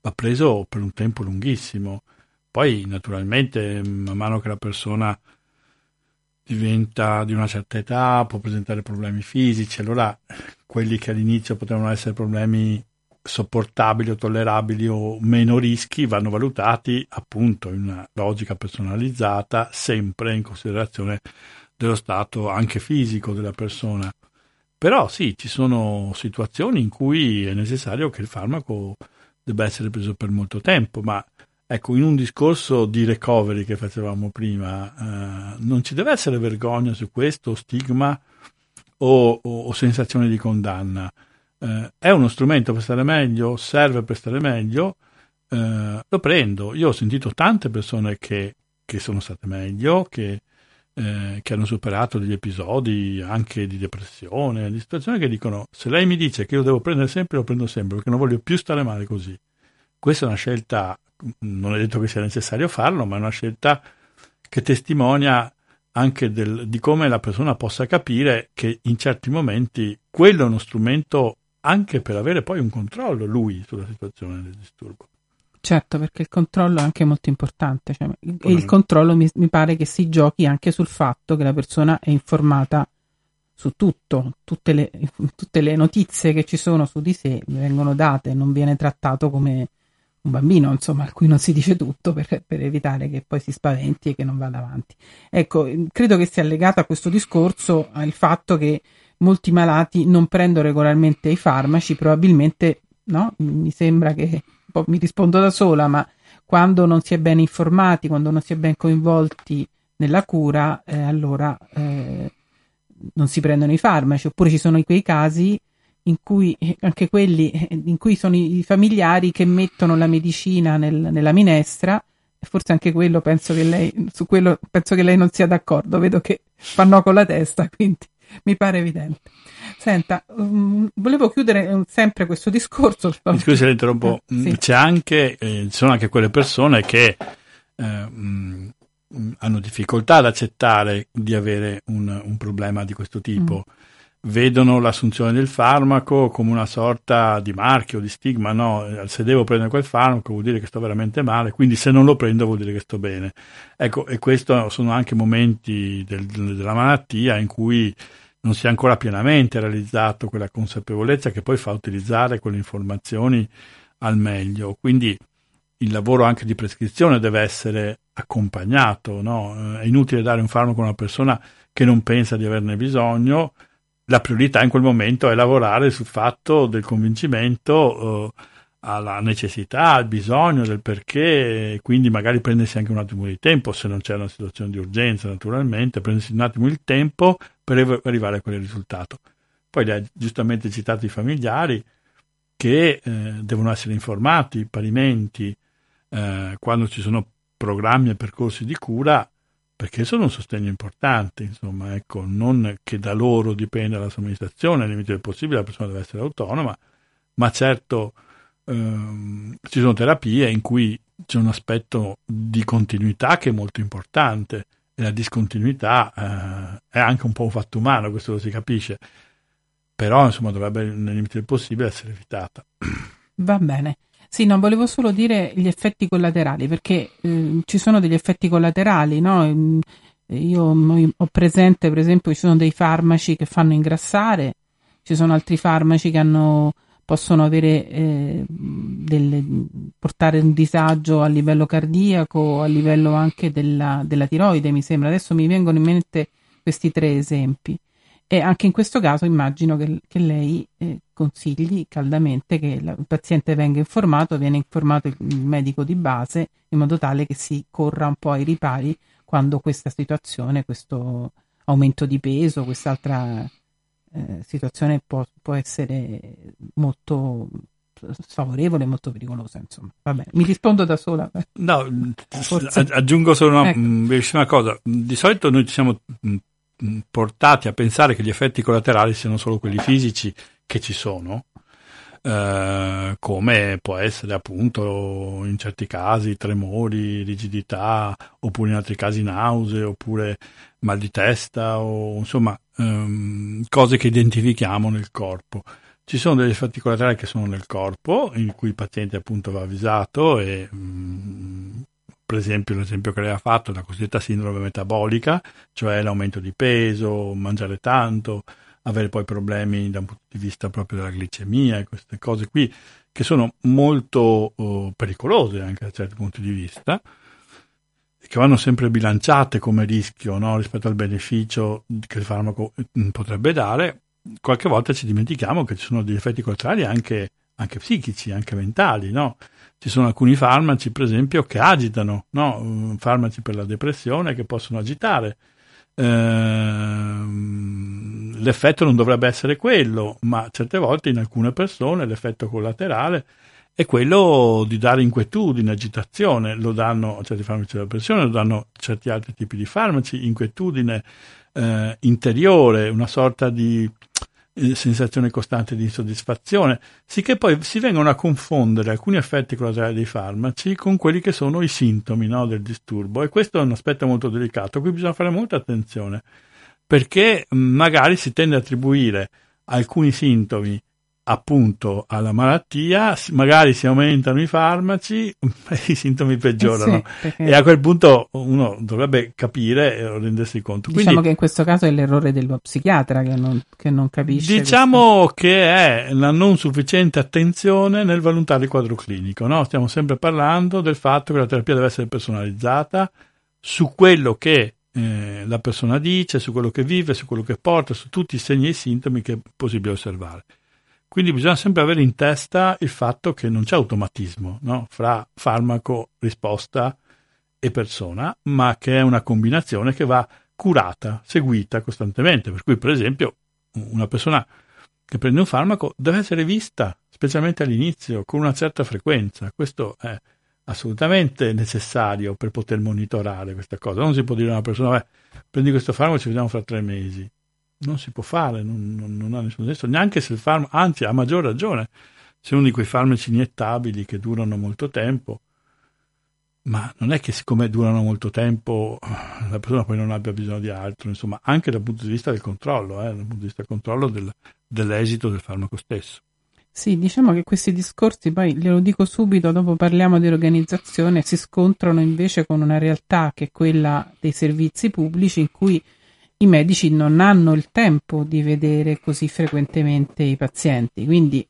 va preso per un tempo lunghissimo. Poi naturalmente man mano che la persona diventa di una certa età, può presentare problemi fisici, allora quelli che all'inizio potevano essere problemi sopportabili o tollerabili o meno rischi vanno valutati appunto in una logica personalizzata, sempre in considerazione dello stato anche fisico della persona. Però sì, ci sono situazioni in cui è necessario che il farmaco debba essere preso per molto tempo, ma ecco, in un discorso di recovery che facevamo prima, eh, non ci deve essere vergogna su questo, stigma o, o, o sensazione di condanna eh, è uno strumento per stare meglio, serve per stare meglio, eh, lo prendo. Io ho sentito tante persone che, che sono state meglio, che, eh, che, hanno superato degli episodi anche di depressione, di situazioni che dicono se lei mi dice che io devo prendere sempre, lo prendo sempre perché non voglio più stare male così. Questa è una scelta, non è detto che sia necessario farlo, ma è una scelta che testimonia anche del, di come la persona possa capire che in certi momenti quello è uno strumento anche per avere poi un controllo lui sulla situazione del disturbo. Certo, perché il controllo è anche molto importante. Cioè, e il controllo mi, mi, pare che si giochi anche sul fatto che la persona è informata su tutto, tutte le, tutte le notizie che ci sono su di sé vengono date, non viene trattato come un bambino, insomma, a cui non si dice tutto per, per, evitare che poi si spaventi e che non vada avanti. Ecco, credo che sia legato a questo discorso il fatto che molti malati non prendono regolarmente i farmaci, probabilmente, no? Mi sembra che, mi rispondo da sola, ma quando non si è ben informati, quando non si è ben coinvolti nella cura, eh, allora eh, non si prendono i farmaci, oppure ci sono quei casi in cui eh, anche quelli eh, in cui sono i familiari che mettono la medicina nel, nella minestra forse anche quello penso che lei su quello penso che lei non sia d'accordo vedo che fanno con la testa quindi mi pare evidente. Senta, um, volevo chiudere um, sempre questo discorso. Scusi se interrompo, eh, sì. c'è anche, eh, ci sono anche quelle persone che eh, mh, hanno difficoltà ad accettare di avere un, un problema di questo tipo. Mm vedono l'assunzione del farmaco come una sorta di marchio, di stigma, no, se devo prendere quel farmaco vuol dire che sto veramente male, quindi se non lo prendo vuol dire che sto bene. Ecco, e questi sono anche momenti del, della malattia in cui non si è ancora pienamente realizzato quella consapevolezza che poi fa utilizzare quelle informazioni al meglio. Quindi il lavoro anche di prescrizione deve essere accompagnato, no? È inutile dare un farmaco a una persona che non pensa di averne bisogno, la priorità in quel momento è lavorare sul fatto del convincimento, eh, alla necessità, al bisogno del perché, quindi magari prendersi anche un attimo di tempo, se non c'è una situazione di urgenza naturalmente, prendersi un attimo il tempo per arrivare a quel risultato. Poi ha giustamente citato i familiari che eh, devono essere informati parimenti eh, quando ci sono programmi e percorsi di cura perché sono un sostegno importante, insomma, ecco, non che da loro dipenda la somministrazione, nel limite del possibile la persona deve essere autonoma, ma certo ehm, ci sono terapie in cui c'è un aspetto di continuità che è molto importante e la discontinuità eh, è anche un po' un fatto umano, questo lo si capisce, però insomma dovrebbe nel limite del possibile essere evitata. Va bene. Sì, non volevo solo dire gli effetti collaterali, perché eh, ci sono degli effetti collaterali, no? Mm, io ho presente, per esempio, ci sono dei farmaci che fanno ingrassare, ci sono altri farmaci che hanno, possono avere, eh, delle, portare un disagio a livello cardiaco, a livello anche della, della tiroide, mi sembra. Adesso mi vengono in mente questi tre esempi. E anche in questo caso immagino che, che lei eh, consigli caldamente che la, il paziente venga informato, viene informato il medico di base in modo tale che si corra un po' ai ripari quando questa situazione, questo aumento di peso, quest'altra eh, situazione può, può, essere molto sfavorevole, molto pericolosa. Insomma, vabbè, mi rispondo da sola. No, Forse... aggiungo solo una ecco. cosa. Di solito noi ci siamo portati a pensare che gli effetti collaterali siano solo quelli fisici che ci sono, eh, come può essere appunto in certi casi tremori, rigidità, oppure in altri casi nausea, oppure mal di testa, o insomma ehm, cose che identifichiamo nel corpo. Ci sono degli effetti collaterali che sono nel corpo, in cui il paziente appunto va avvisato e mh, mm, per esempio l'esempio che lei ha fatto, la cosiddetta sindrome metabolica, cioè l'aumento di peso, mangiare tanto, avere poi problemi da un punto di vista proprio della glicemia e queste cose qui che sono molto uh, pericolose anche da certi punti di vista e che vanno sempre bilanciate come rischio no? rispetto al beneficio che il farmaco mm, potrebbe dare. Qualche volta ci dimentichiamo che ci sono degli effetti collaterali anche, anche psichici, anche mentali, no? Ci sono alcuni farmaci, per esempio, che agitano, no? Mm, farmaci per la depressione che possono agitare. Ehm, l'effetto non dovrebbe essere quello, ma certe volte in alcune persone l'effetto collaterale è quello di dare inquietudine, agitazione, lo danno certi farmaci della depressione, lo danno certi altri tipi di farmaci, inquietudine eh, interiore, una sorta di eh, sensazione costante di insoddisfazione, sicché poi si vengono a confondere alcuni effetti collaterali dei farmaci con quelli che sono i sintomi no, del disturbo. E questo è un aspetto molto delicato, qui bisogna fare molta attenzione perché magari si tende a attribuire alcuni sintomi appunto alla malattia, magari si aumentano i farmaci e i sintomi peggiorano. Eh sì, e a quel punto uno dovrebbe capire e rendersi conto. Diciamo Quindi, che in questo caso è l'errore dello psichiatra che non, che non capisce. Diciamo questo. che è la non sufficiente attenzione nel valutare il quadro clinico. No? Stiamo sempre parlando del fatto che la terapia deve essere personalizzata su quello che eh, la persona dice, su quello che vive, su quello che porta, su tutti i segni e i sintomi che è possibile osservare. Quindi bisogna sempre avere in testa il fatto che non c'è automatismo no? fra farmaco, risposta e persona, ma che è una combinazione che va curata, seguita costantemente. Per cui, per esempio, una persona che prende un farmaco deve essere vista, specialmente all'inizio, con una certa frequenza. Questo è assolutamente necessario per poter monitorare questa cosa. Non si può dire a una persona, beh, prendi questo farmaco e ci vediamo fra tre mesi non si può fare, non, non, non ha nessun senso, neanche se il farmaco, anzi a maggior ragione, se uno di quei farmaci iniettabili che durano molto tempo, ma non è che siccome durano molto tempo la persona poi non abbia bisogno di altro, insomma, anche dal punto di vista del controllo, eh, dal punto di vista del controllo del, dell'esito del farmaco stesso. Sì, diciamo che questi discorsi, poi glielo dico subito, dopo parliamo di organizzazione, si scontrano invece con una realtà che è quella dei servizi pubblici in cui i medici non hanno il tempo di vedere così frequentemente i pazienti, quindi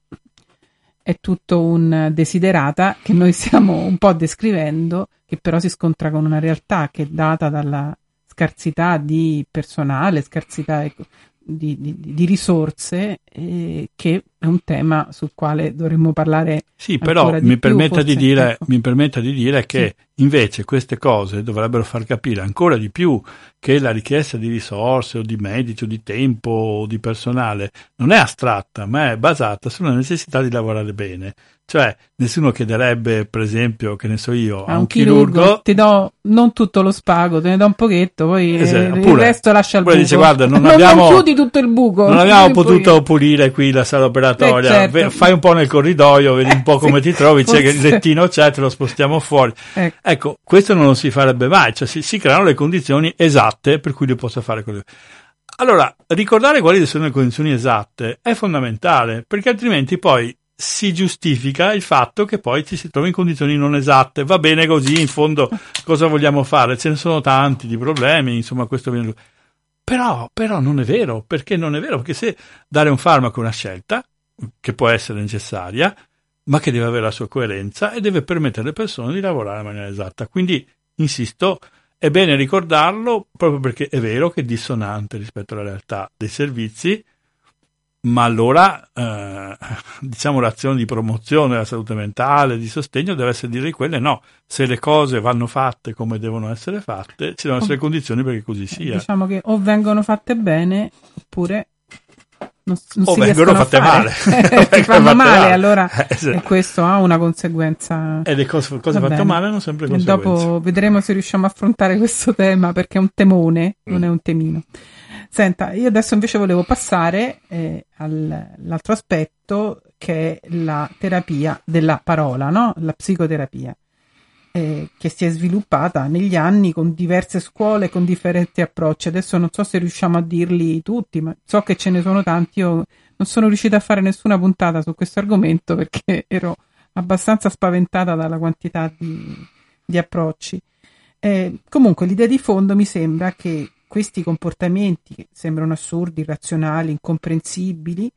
è tutto un desiderata che noi stiamo un po' descrivendo, che però si scontra con una realtà che è data dalla scarsità di personale, scarsità ecco, di, di, di, risorse eh, che è un tema sul quale dovremmo parlare. Sì, però mi, più, permetta forse, dire, ecco. mi, permetta di dire, che sì. invece queste cose dovrebbero far capire ancora di più che la richiesta di risorse o di medici o di tempo o di personale non è astratta, ma è basata sulla necessità di lavorare bene. Cioè, nessuno chiederebbe, per esempio, che ne so io, a, a un, un chirurgo, chirurgo, Ti do non tutto lo spago, te ne do un pochetto, poi esatto, il resto lascia il buco. dice, guarda, non, abbiamo, non chiudi tutto il buco. Non abbiamo potuto pulire qui la sala operatoria. Eh, certo. Fai un po' nel corridoio, vedi un po' come sì, ti trovi, c'è il lettino c'è, te lo spostiamo fuori. Ecco. ecco, questo non lo si farebbe mai, cioè si, si creano le condizioni esatte per cui lui possa fare quello. Allora, ricordare quali sono le condizioni esatte è fondamentale, perché altrimenti poi si giustifica il fatto che poi ci si trova in condizioni non esatte. Va bene così, in fondo cosa vogliamo fare? Ce ne sono tanti di problemi, insomma questo viene... Però, però non è vero, perché non è vero? Perché se dare un farmaco è una scelta, che può essere necessaria, ma che deve avere la sua coerenza e deve permettere alle persone di lavorare in maniera esatta. Quindi, insisto, è bene ricordarlo proprio perché è vero che è dissonante rispetto alla realtà dei servizi, ma allora eh, diciamo l'azione di promozione della salute mentale, di sostegno deve essere dire quelle no, se le cose vanno fatte come devono essere fatte, ci devono essere le condizioni perché così sia. Diciamo che o vengono fatte bene oppure non, non o si vengono fatte male. si fanno male, male, allora eh, questo ha una conseguenza. E le cose, cose fatte male non sempre conseguenze. E dopo vedremo se riusciamo a affrontare questo tema perché è un temone, mm. non è un temino. Senta, io adesso invece volevo passare eh, all'altro aspetto che è la terapia della parola, no? la psicoterapia, eh, che si è sviluppata negli anni con diverse scuole, con differenti approcci. Adesso non so se riusciamo a dirli tutti, ma so che ce ne sono tanti. Io non sono riuscita a fare nessuna puntata su questo argomento perché ero abbastanza spaventata dalla quantità di, di approcci. Eh, comunque l'idea di fondo mi sembra che questi comportamenti che sembrano assurdi, irrazionali, incomprensibili,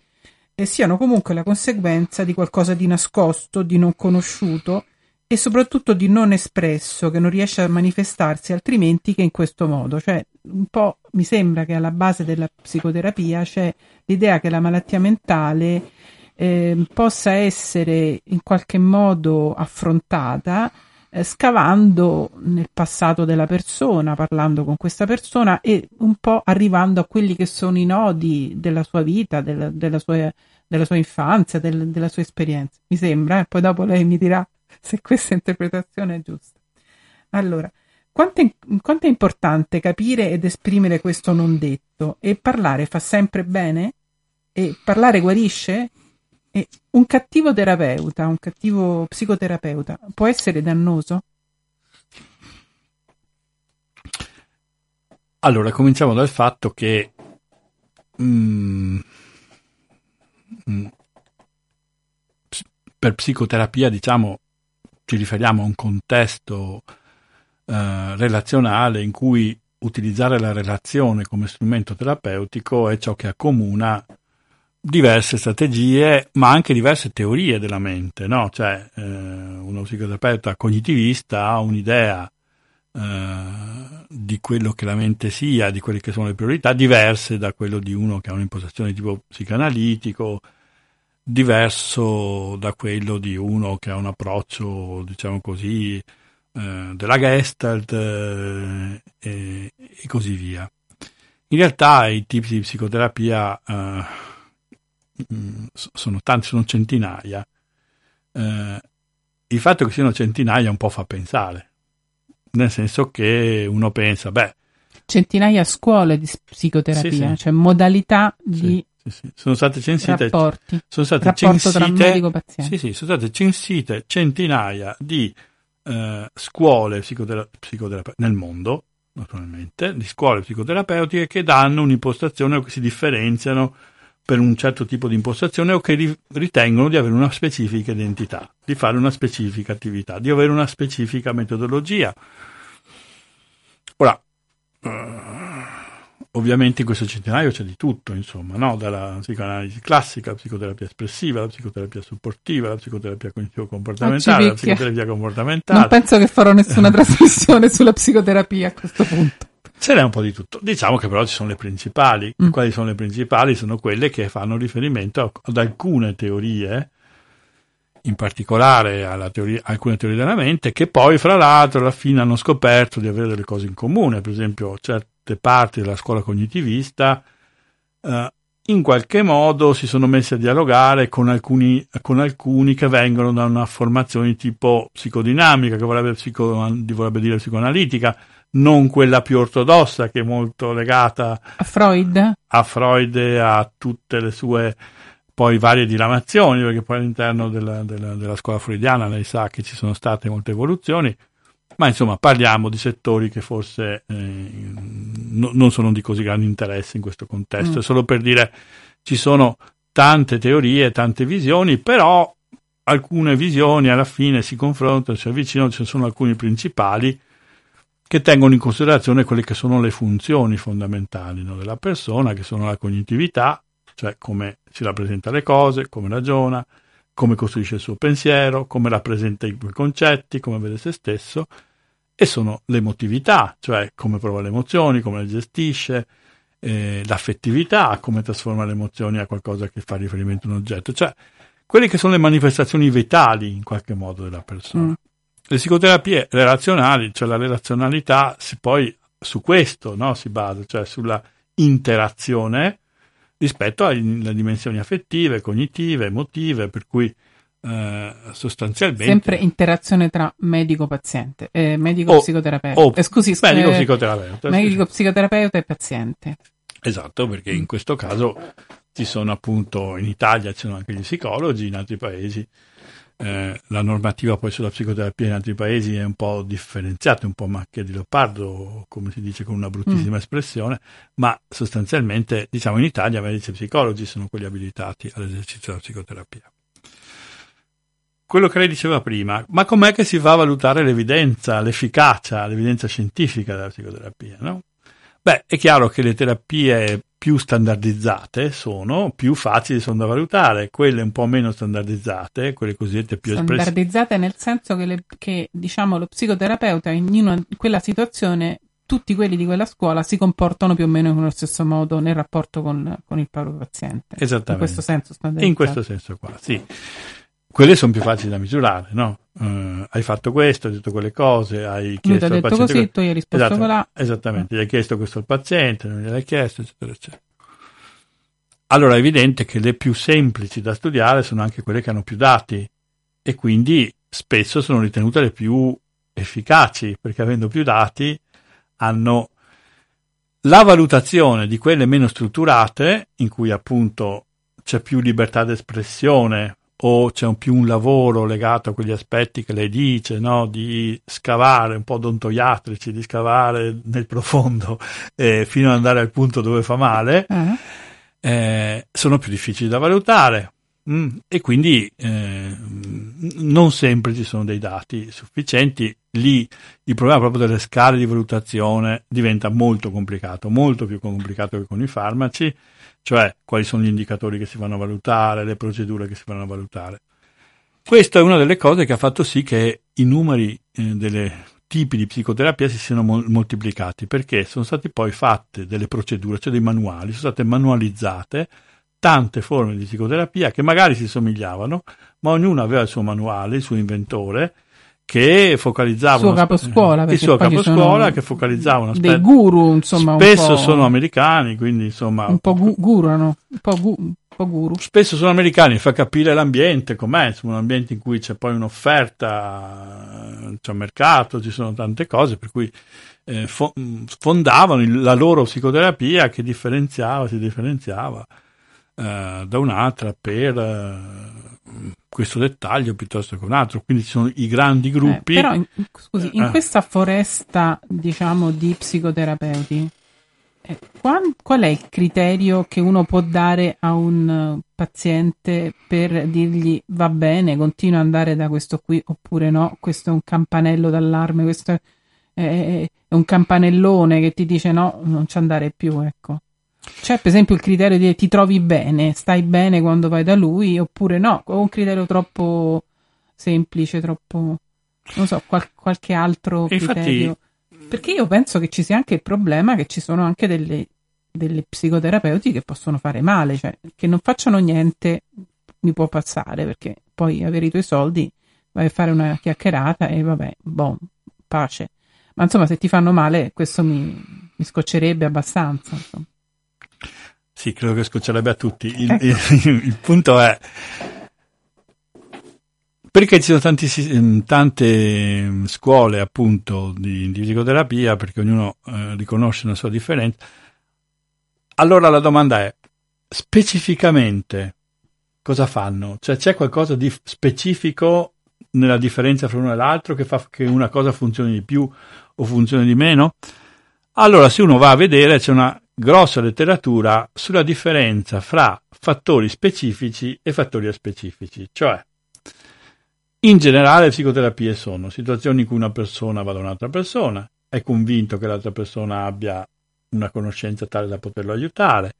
e siano comunque la conseguenza di qualcosa di nascosto, di non conosciuto e soprattutto di non espresso, che non riesce a manifestarsi altrimenti che in questo modo. Cioè, un po' mi sembra che alla base della psicoterapia c'è l'idea che la malattia mentale eh, possa essere in qualche modo affrontata eh, scavando nel passato della persona, parlando con questa persona e un po' arrivando a quelli che sono i nodi della sua vita, della, della, sua, della sua, infanzia, del, della sua esperienza. Mi sembra, eh? poi dopo lei mi dirà se questa interpretazione è giusta. Allora, quanto è, quanto è importante capire ed esprimere questo non detto? E parlare fa sempre bene? E parlare guarisce? E un cattivo terapeuta, un cattivo psicoterapeuta, può essere dannoso? Allora, cominciamo dal fatto che mm, mm, per psicoterapia, diciamo, ci riferiamo a un contesto eh, relazionale in cui utilizzare la relazione come strumento terapeutico è ciò che accomuna diverse strategie, ma anche diverse teorie della mente, no? Cioè, eh, uno psicoterapeuta cognitivista ha un'idea eh, di quello che la mente sia, di quelle che sono le priorità, diverse da quello di uno che ha un'impostazione tipo psicanalitico, diverso da quello di uno che ha un approccio, diciamo così, eh, della Gestalt eh, e, e, così via. In realtà i tipi di psicoterapia eh, Mm, sono tanti, sono centinaia. Eh, il fatto che siano centinaia un po' fa pensare, nel senso che uno pensa, beh... Centinaia scuole di psicoterapia, sì, sì. cioè modalità di... Sì, sono state censite, rapporti, sono state rapporto censite. Sì, sì, sono state censite centinaia di eh, scuole psicotera- psicoterapeutiche nel mondo, naturalmente, di scuole psicoterapeutiche che danno un'impostazione o che si differenziano per un certo tipo di impostazione o che ritengono di avere una specifica identità, di fare una specifica attività, di avere una specifica metodologia. Ora, eh, ovviamente in questo centenario c'è di tutto, insomma, no? dalla psicoanalisi classica, la psicoterapia espressiva, la psicoterapia supportiva, la psicoterapia cognitivo-comportamentale, la psicoterapia comportamentale. Non penso che farò nessuna trasmissione sulla psicoterapia a questo punto. Ce n'è un po' di tutto. Diciamo che però ci sono le principali. Mm. Quali sono le principali? Sono quelle che fanno riferimento ad alcune teorie, in particolare alla teoria, alcune teorie della mente, che poi, fra l'altro, alla fine hanno scoperto di avere delle cose in comune. Per esempio, certe parti della scuola cognitivista eh, in qualche modo si sono messi a dialogare con alcuni, con alcuni che vengono da una formazione tipo psicodinamica, che vorrebbe, psico, vorrebbe dire psicoanalitica, non quella più ortodossa che è molto legata a Freud, a Freud e a tutte le sue poi varie diramazioni, perché poi all'interno della, della, della scuola freudiana lei sa che ci sono state molte evoluzioni, ma insomma parliamo di settori che forse eh, no, non sono di così grande interesse in questo contesto, mm. è solo per dire ci sono tante teorie, tante visioni, però alcune visioni alla fine si confrontano, si avvicinano, ci sono alcuni principali che tengono in considerazione quelle che sono le funzioni fondamentali no, della persona, che sono la cognitività, cioè come si rappresenta le cose, come ragiona, come costruisce il suo pensiero, come rappresenta i concetti, come vede se stesso, e sono l'emotività, cioè come prova le emozioni, come le gestisce, eh, l'affettività, come trasforma le emozioni a qualcosa che fa riferimento a un oggetto, cioè quelle che sono le manifestazioni vitali in qualche modo della persona. Mm. Le psicoterapie relazionali, cioè la relazionalità, si poi su questo no, si basa, cioè sulla interazione rispetto alle dimensioni affettive, cognitive, emotive, per cui eh, sostanzialmente sempre interazione tra medico-paziente, eh, medico-psicoterapeuta, oh, eh, scusi, medico-psicoterapeuta, eh, medico-psicoterapeuta e paziente. Esatto, perché in questo caso ci sono appunto in Italia ci sono anche gli psicologi, in altri paesi eh, la normativa poi sulla psicoterapia in altri paesi è un po' differenziata, un po' macchia di leopardo, come si dice con una bruttissima mm. espressione, ma sostanzialmente diciamo in Italia medici e psicologi sono quelli abilitati all'esercizio della psicoterapia quello che lei diceva prima, ma com'è che si va a valutare l'evidenza, l'efficacia, l'evidenza scientifica della psicoterapia? No? Beh, è chiaro che le terapie più standardizzate sono più facili sono da valutare, quelle un po' meno standardizzate, quelle cosiddette più espressive. Standardizzate nel senso che, le, che diciamo, lo psicoterapeuta in, una, in quella situazione tutti quelli di quella scuola si comportano più o meno nello stesso modo nel rapporto con, con il proprio paziente. Esattamente. In questo senso standardizzato. In questo senso qua, sì quelle sono più facili da misurare, no? Uh, hai fatto questo, hai detto quelle cose, hai chiesto al paziente. così, tu hai risposto esatto, là. Esattamente, gli hai chiesto questo al paziente, non gliel'hai chiesto, eccetera, eccetera. Allora è evidente che le più semplici da studiare sono anche quelle che hanno più dati e quindi spesso sono ritenute le più efficaci, perché avendo più dati hanno la valutazione di quelle meno strutturate, in cui appunto c'è più libertà d'espressione, o c'è un più un lavoro legato a quegli aspetti che lei dice, no? di scavare un po' odontoiatrici, di scavare nel profondo eh, fino ad andare al punto dove fa male, uh-huh. eh, sono più difficili da valutare. Mm, e quindi eh, non sempre ci sono dei dati sufficienti. Lì il problema proprio delle scale di valutazione diventa molto complicato, molto più complicato che con i farmaci cioè quali sono gli indicatori che si vanno a valutare, le procedure che si vanno a valutare. Questa è una delle cose che ha fatto sì che i numeri eh, dei tipi di psicoterapia si siano mol- moltiplicati, perché sono state poi fatte delle procedure, cioè dei manuali, sono state manualizzate tante forme di psicoterapia che magari si somigliavano, ma ognuno aveva il suo manuale, il suo inventore, che focalizzava il suo caposcuola, il suo caposcuola che focalizzava una dei guru insomma spesso sono americani quindi insomma un po' gu- guru no? un po', gu- guru spesso sono americani fa capire l'ambiente com'è insomma un ambiente in cui c'è poi un'offerta c'è un mercato ci sono tante cose per cui eh, fo- fondavano la loro psicoterapia che differenziava si differenziava eh, da un'altra per eh, questo dettaglio piuttosto che un altro, quindi ci sono i grandi gruppi. Eh, però, in, scusi, in eh. questa foresta, diciamo, di psicoterapeuti, eh, qual, qual, è il criterio che uno può dare a un paziente per dirgli va bene, continua ad andare da questo qui oppure no, questo è un campanello d'allarme, questo è, è, è un campanellone che ti dice no, non ci andare più, ecco. C'è per esempio il criterio di ti trovi bene, stai bene quando vai da lui, oppure no, o un criterio troppo semplice, troppo non so, qual- qualche altro Infatti, criterio. Perché io penso che ci sia anche il problema che ci sono anche delle, delle psicoterapeuti che possono fare male, cioè che non facciano niente mi può passare perché poi avere i tuoi soldi vai a fare una chiacchierata e vabbè, boh, pace. Ma insomma, se ti fanno male, questo mi, mi scoccerebbe abbastanza. Insomma. Sì, credo che scoccerebbe a tutti. Il, ecco. il, il punto è perché ci sono tanti, tante scuole appunto di, di psicoterapia, perché ognuno eh, riconosce una sua differenza. Allora la domanda è, specificamente cosa fanno? Cioè c'è qualcosa di specifico nella differenza fra uno e l'altro che fa che una cosa funzioni di più o funzioni di meno? Allora, se uno va a vedere, c'è una grossa letteratura sulla differenza fra fattori specifici e fattori aspecifici, cioè in generale le psicoterapie sono situazioni in cui una persona va da un'altra persona, è convinto che l'altra persona abbia una conoscenza tale da poterlo aiutare,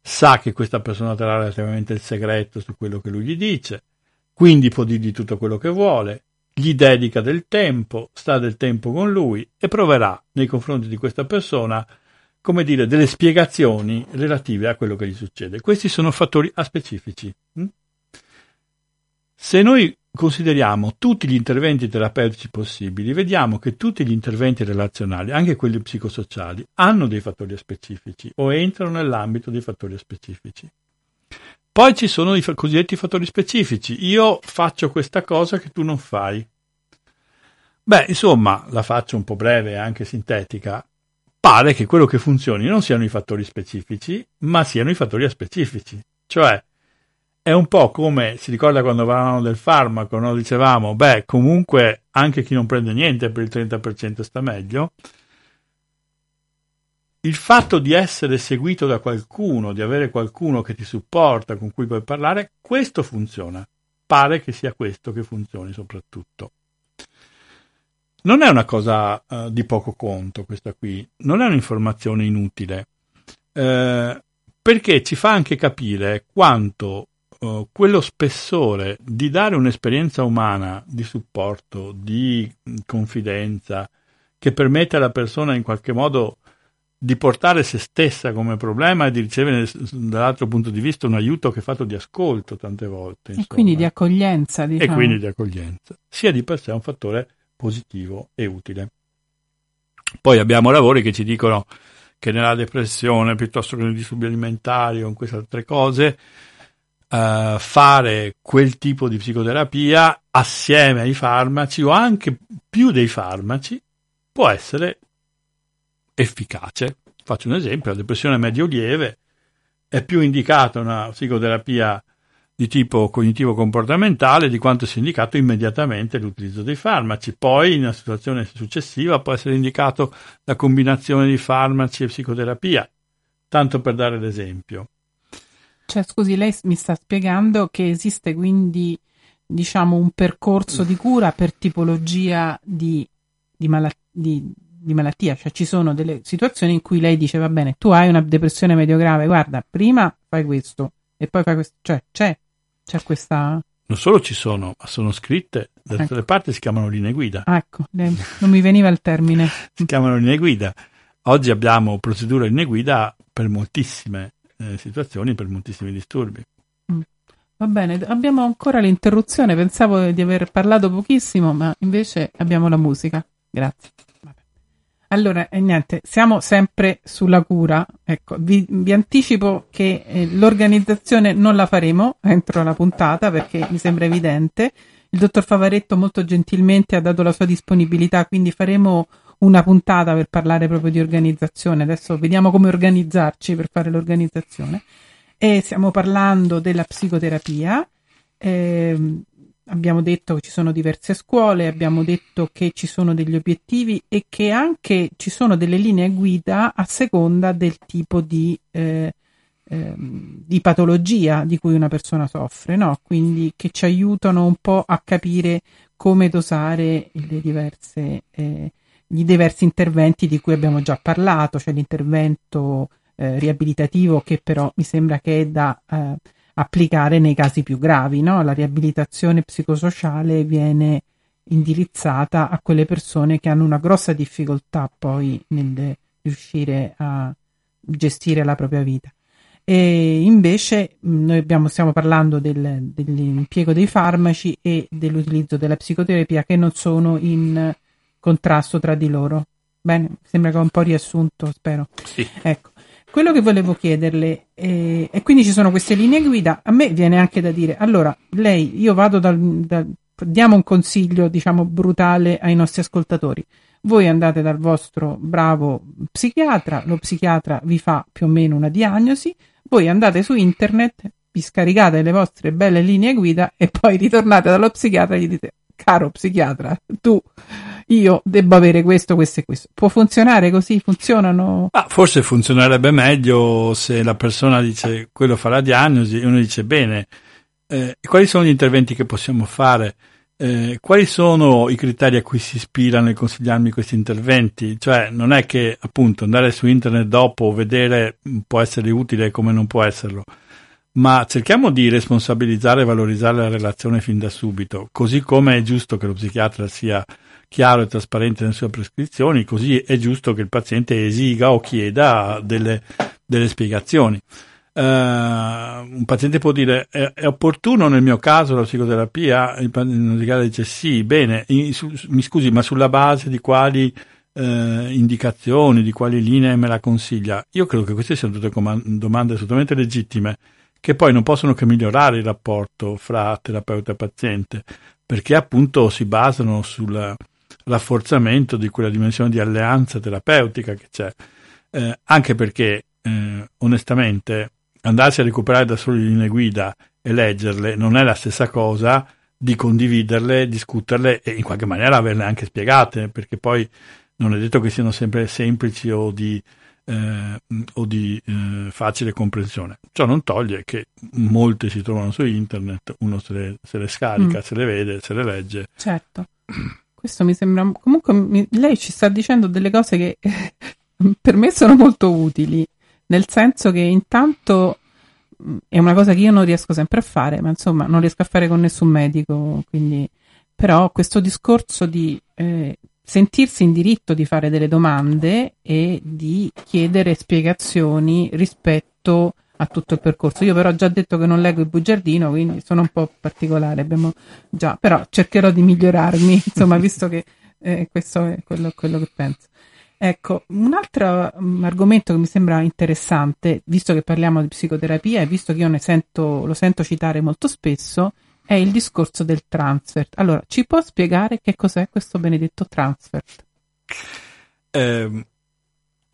sa che questa persona terrà relativamente il segreto su quello che lui gli dice, quindi può dirgli tutto quello che vuole, gli dedica del tempo, sta del tempo con lui e proverà nei confronti di questa persona, come dire, delle spiegazioni relative a quello che gli succede. Questi sono fattori aspecifici. Hm? Se noi consideriamo tutti gli interventi terapeutici possibili, vediamo che tutti gli interventi relazionali, anche quelli psicosociali, hanno dei fattori specifici o entrano nell'ambito dei fattori specifici. Poi ci sono i cosiddetti fattori specifici. Io faccio questa cosa che tu non fai. Beh, insomma, la faccio un po' breve e anche sintetica. Pare che quello che funzioni non siano i fattori specifici, ma siano i fattori aspecifici. Cioè, è un po' come si ricorda quando parlavamo del farmaco, no? dicevamo, beh, comunque anche chi non prende niente per il 30% sta meglio. Il fatto di essere seguito da qualcuno, di avere qualcuno che ti supporta, con cui puoi parlare, questo funziona. Pare che sia questo che funzioni soprattutto. Non è una cosa uh, di poco conto questa qui, non è un'informazione inutile, eh, perché ci fa anche capire quanto uh, quello spessore di dare un'esperienza umana di supporto, di confidenza, che permette alla persona in qualche modo di portare se stessa come problema e di ricevere dall'altro punto di vista un aiuto che è fatto di ascolto tante volte. Insomma. E quindi di accoglienza. Diciamo. E quindi di accoglienza. Sia di per sé un fattore positivo e utile. Poi abbiamo lavori che ci dicono che nella depressione piuttosto che nei disturbi alimentari o in queste altre cose uh, fare quel tipo di psicoterapia assieme ai farmaci o anche più dei farmaci può essere efficace. Faccio un esempio, la depressione medio-lieve è più indicata una psicoterapia di tipo cognitivo-comportamentale di quanto sia indicato immediatamente l'utilizzo dei farmaci. Poi, in una situazione successiva, può essere indicato la combinazione di farmaci e psicoterapia, tanto per dare l'esempio. Cioè, scusi, lei mi sta spiegando che esiste quindi, diciamo, un percorso di cura per tipologia di, di, mala- di, di malattia, cioè ci sono delle situazioni in cui lei dice, va bene, tu hai una depressione medio grave, guarda, prima fai questo e poi fai questo, cioè c'è, c'è questa... Non solo ci sono, ma sono scritte, da tutte ecco. le parti si chiamano linee guida. Ah, ecco, non mi veniva il termine. si chiamano linee guida. Oggi abbiamo procedure linee guida per moltissime eh, situazioni per moltissimi disturbi. Mm. Va bene, abbiamo ancora l'interruzione, pensavo di aver parlato pochissimo, ma invece abbiamo la musica. Grazie. Allora, eh, niente, siamo sempre sulla cura. Ecco, vi, vi anticipo che eh, l'organizzazione non la faremo entro la puntata perché mi sembra evidente. Il dottor Favaretto molto gentilmente ha dato la sua disponibilità, quindi faremo una puntata per parlare proprio di organizzazione. Adesso vediamo come organizzarci per fare l'organizzazione. E stiamo parlando della psicoterapia. Eh, abbiamo detto che ci sono diverse scuole, abbiamo detto che ci sono degli obiettivi e che anche ci sono delle linee guida a seconda del tipo di, eh, eh, di patologia di cui una persona soffre, no? quindi che ci aiutano un po' a capire come dosare le diverse eh, i diversi interventi di cui abbiamo già parlato, cioè l'intervento eh, riabilitativo che però mi sembra che è da eh, applicare nei casi più gravi, no? La riabilitazione psicosociale viene indirizzata a quelle persone che hanno una grossa difficoltà poi nel riuscire a gestire la propria vita. E invece noi abbiamo, stiamo parlando del, dell'impiego dei farmaci e dell'utilizzo della psicoterapia che non sono in contrasto tra di loro. Bene, sembra che ho un po' riassunto, spero. Sì. Ecco. Quello che volevo chiederle, eh, e quindi ci sono queste linee guida, a me viene anche da dire, allora, lei, io vado dal, dal diamo un consiglio, diciamo, brutale ai nostri ascoltatori. Voi andate dal vostro bravo psichiatra, lo psichiatra vi fa più o meno una diagnosi, voi andate su internet, vi scaricate le vostre belle linee guida e poi ritornate dallo psichiatra e gli dite, caro psichiatra, tu io devo avere questo, questo e questo. Può funzionare così? Funzionano? Ah, forse funzionerebbe meglio se la persona dice quello fa la diagnosi e uno dice bene, eh, quali sono gli interventi che possiamo fare? Eh, quali sono i criteri a cui si ispira nel consigliarmi questi interventi? Cioè, non è che appunto andare su internet dopo vedere può essere utile come non può esserlo, ma cerchiamo di responsabilizzare e valorizzare la relazione fin da subito, così come è giusto che lo psichiatra sia chiaro e trasparente nelle sue prescrizioni, così è giusto che il paziente esiga o chieda delle, delle spiegazioni. Uh, un paziente può dire è, è, opportuno nel mio caso la psicoterapia? Il psichiatra dice sì, bene, in, su, mi scusi, ma sulla base di quali uh, indicazioni, di quali linee me la consiglia? Io credo che queste siano tutte comand- domande assolutamente legittime che poi non possono che migliorare il rapporto fra terapeuta e paziente, perché appunto si basano sul rafforzamento di quella dimensione di alleanza terapeutica che c'è, eh, anche perché eh, onestamente andarsi a recuperare da soli le linee guida e leggerle non è la stessa cosa di condividerle, discuterle e in qualche maniera averle anche spiegate, perché poi non è detto che siano sempre semplici o di, eh, o di eh, facile comprensione. Ciò non toglie che molte si trovano su internet, uno se le, se le scarica, mm. se le vede, se le legge. Certo. Questo mi sembra. Comunque, mi, lei ci sta dicendo delle cose che per me sono molto utili, nel senso che intanto mm, è una cosa che io non riesco sempre a fare, ma insomma non riesco a fare con nessun medico, quindi però questo discorso di eh, sentirsi in diritto di fare delle domande e di chiedere spiegazioni rispetto a tutto il percorso. Io però ho già detto che non leggo il bugiardino, quindi sono un po' particolare, abbiamo già, però cercherò di migliorarmi, insomma, visto che eh, questo è quello, quello che penso. Ecco, un altro um, argomento che mi sembra interessante, visto che parliamo di psicoterapia e visto che io sento, lo sento citare molto spesso, è il discorso del transfer. Allora, ci può spiegare che cos'è questo benedetto transfer? Eh,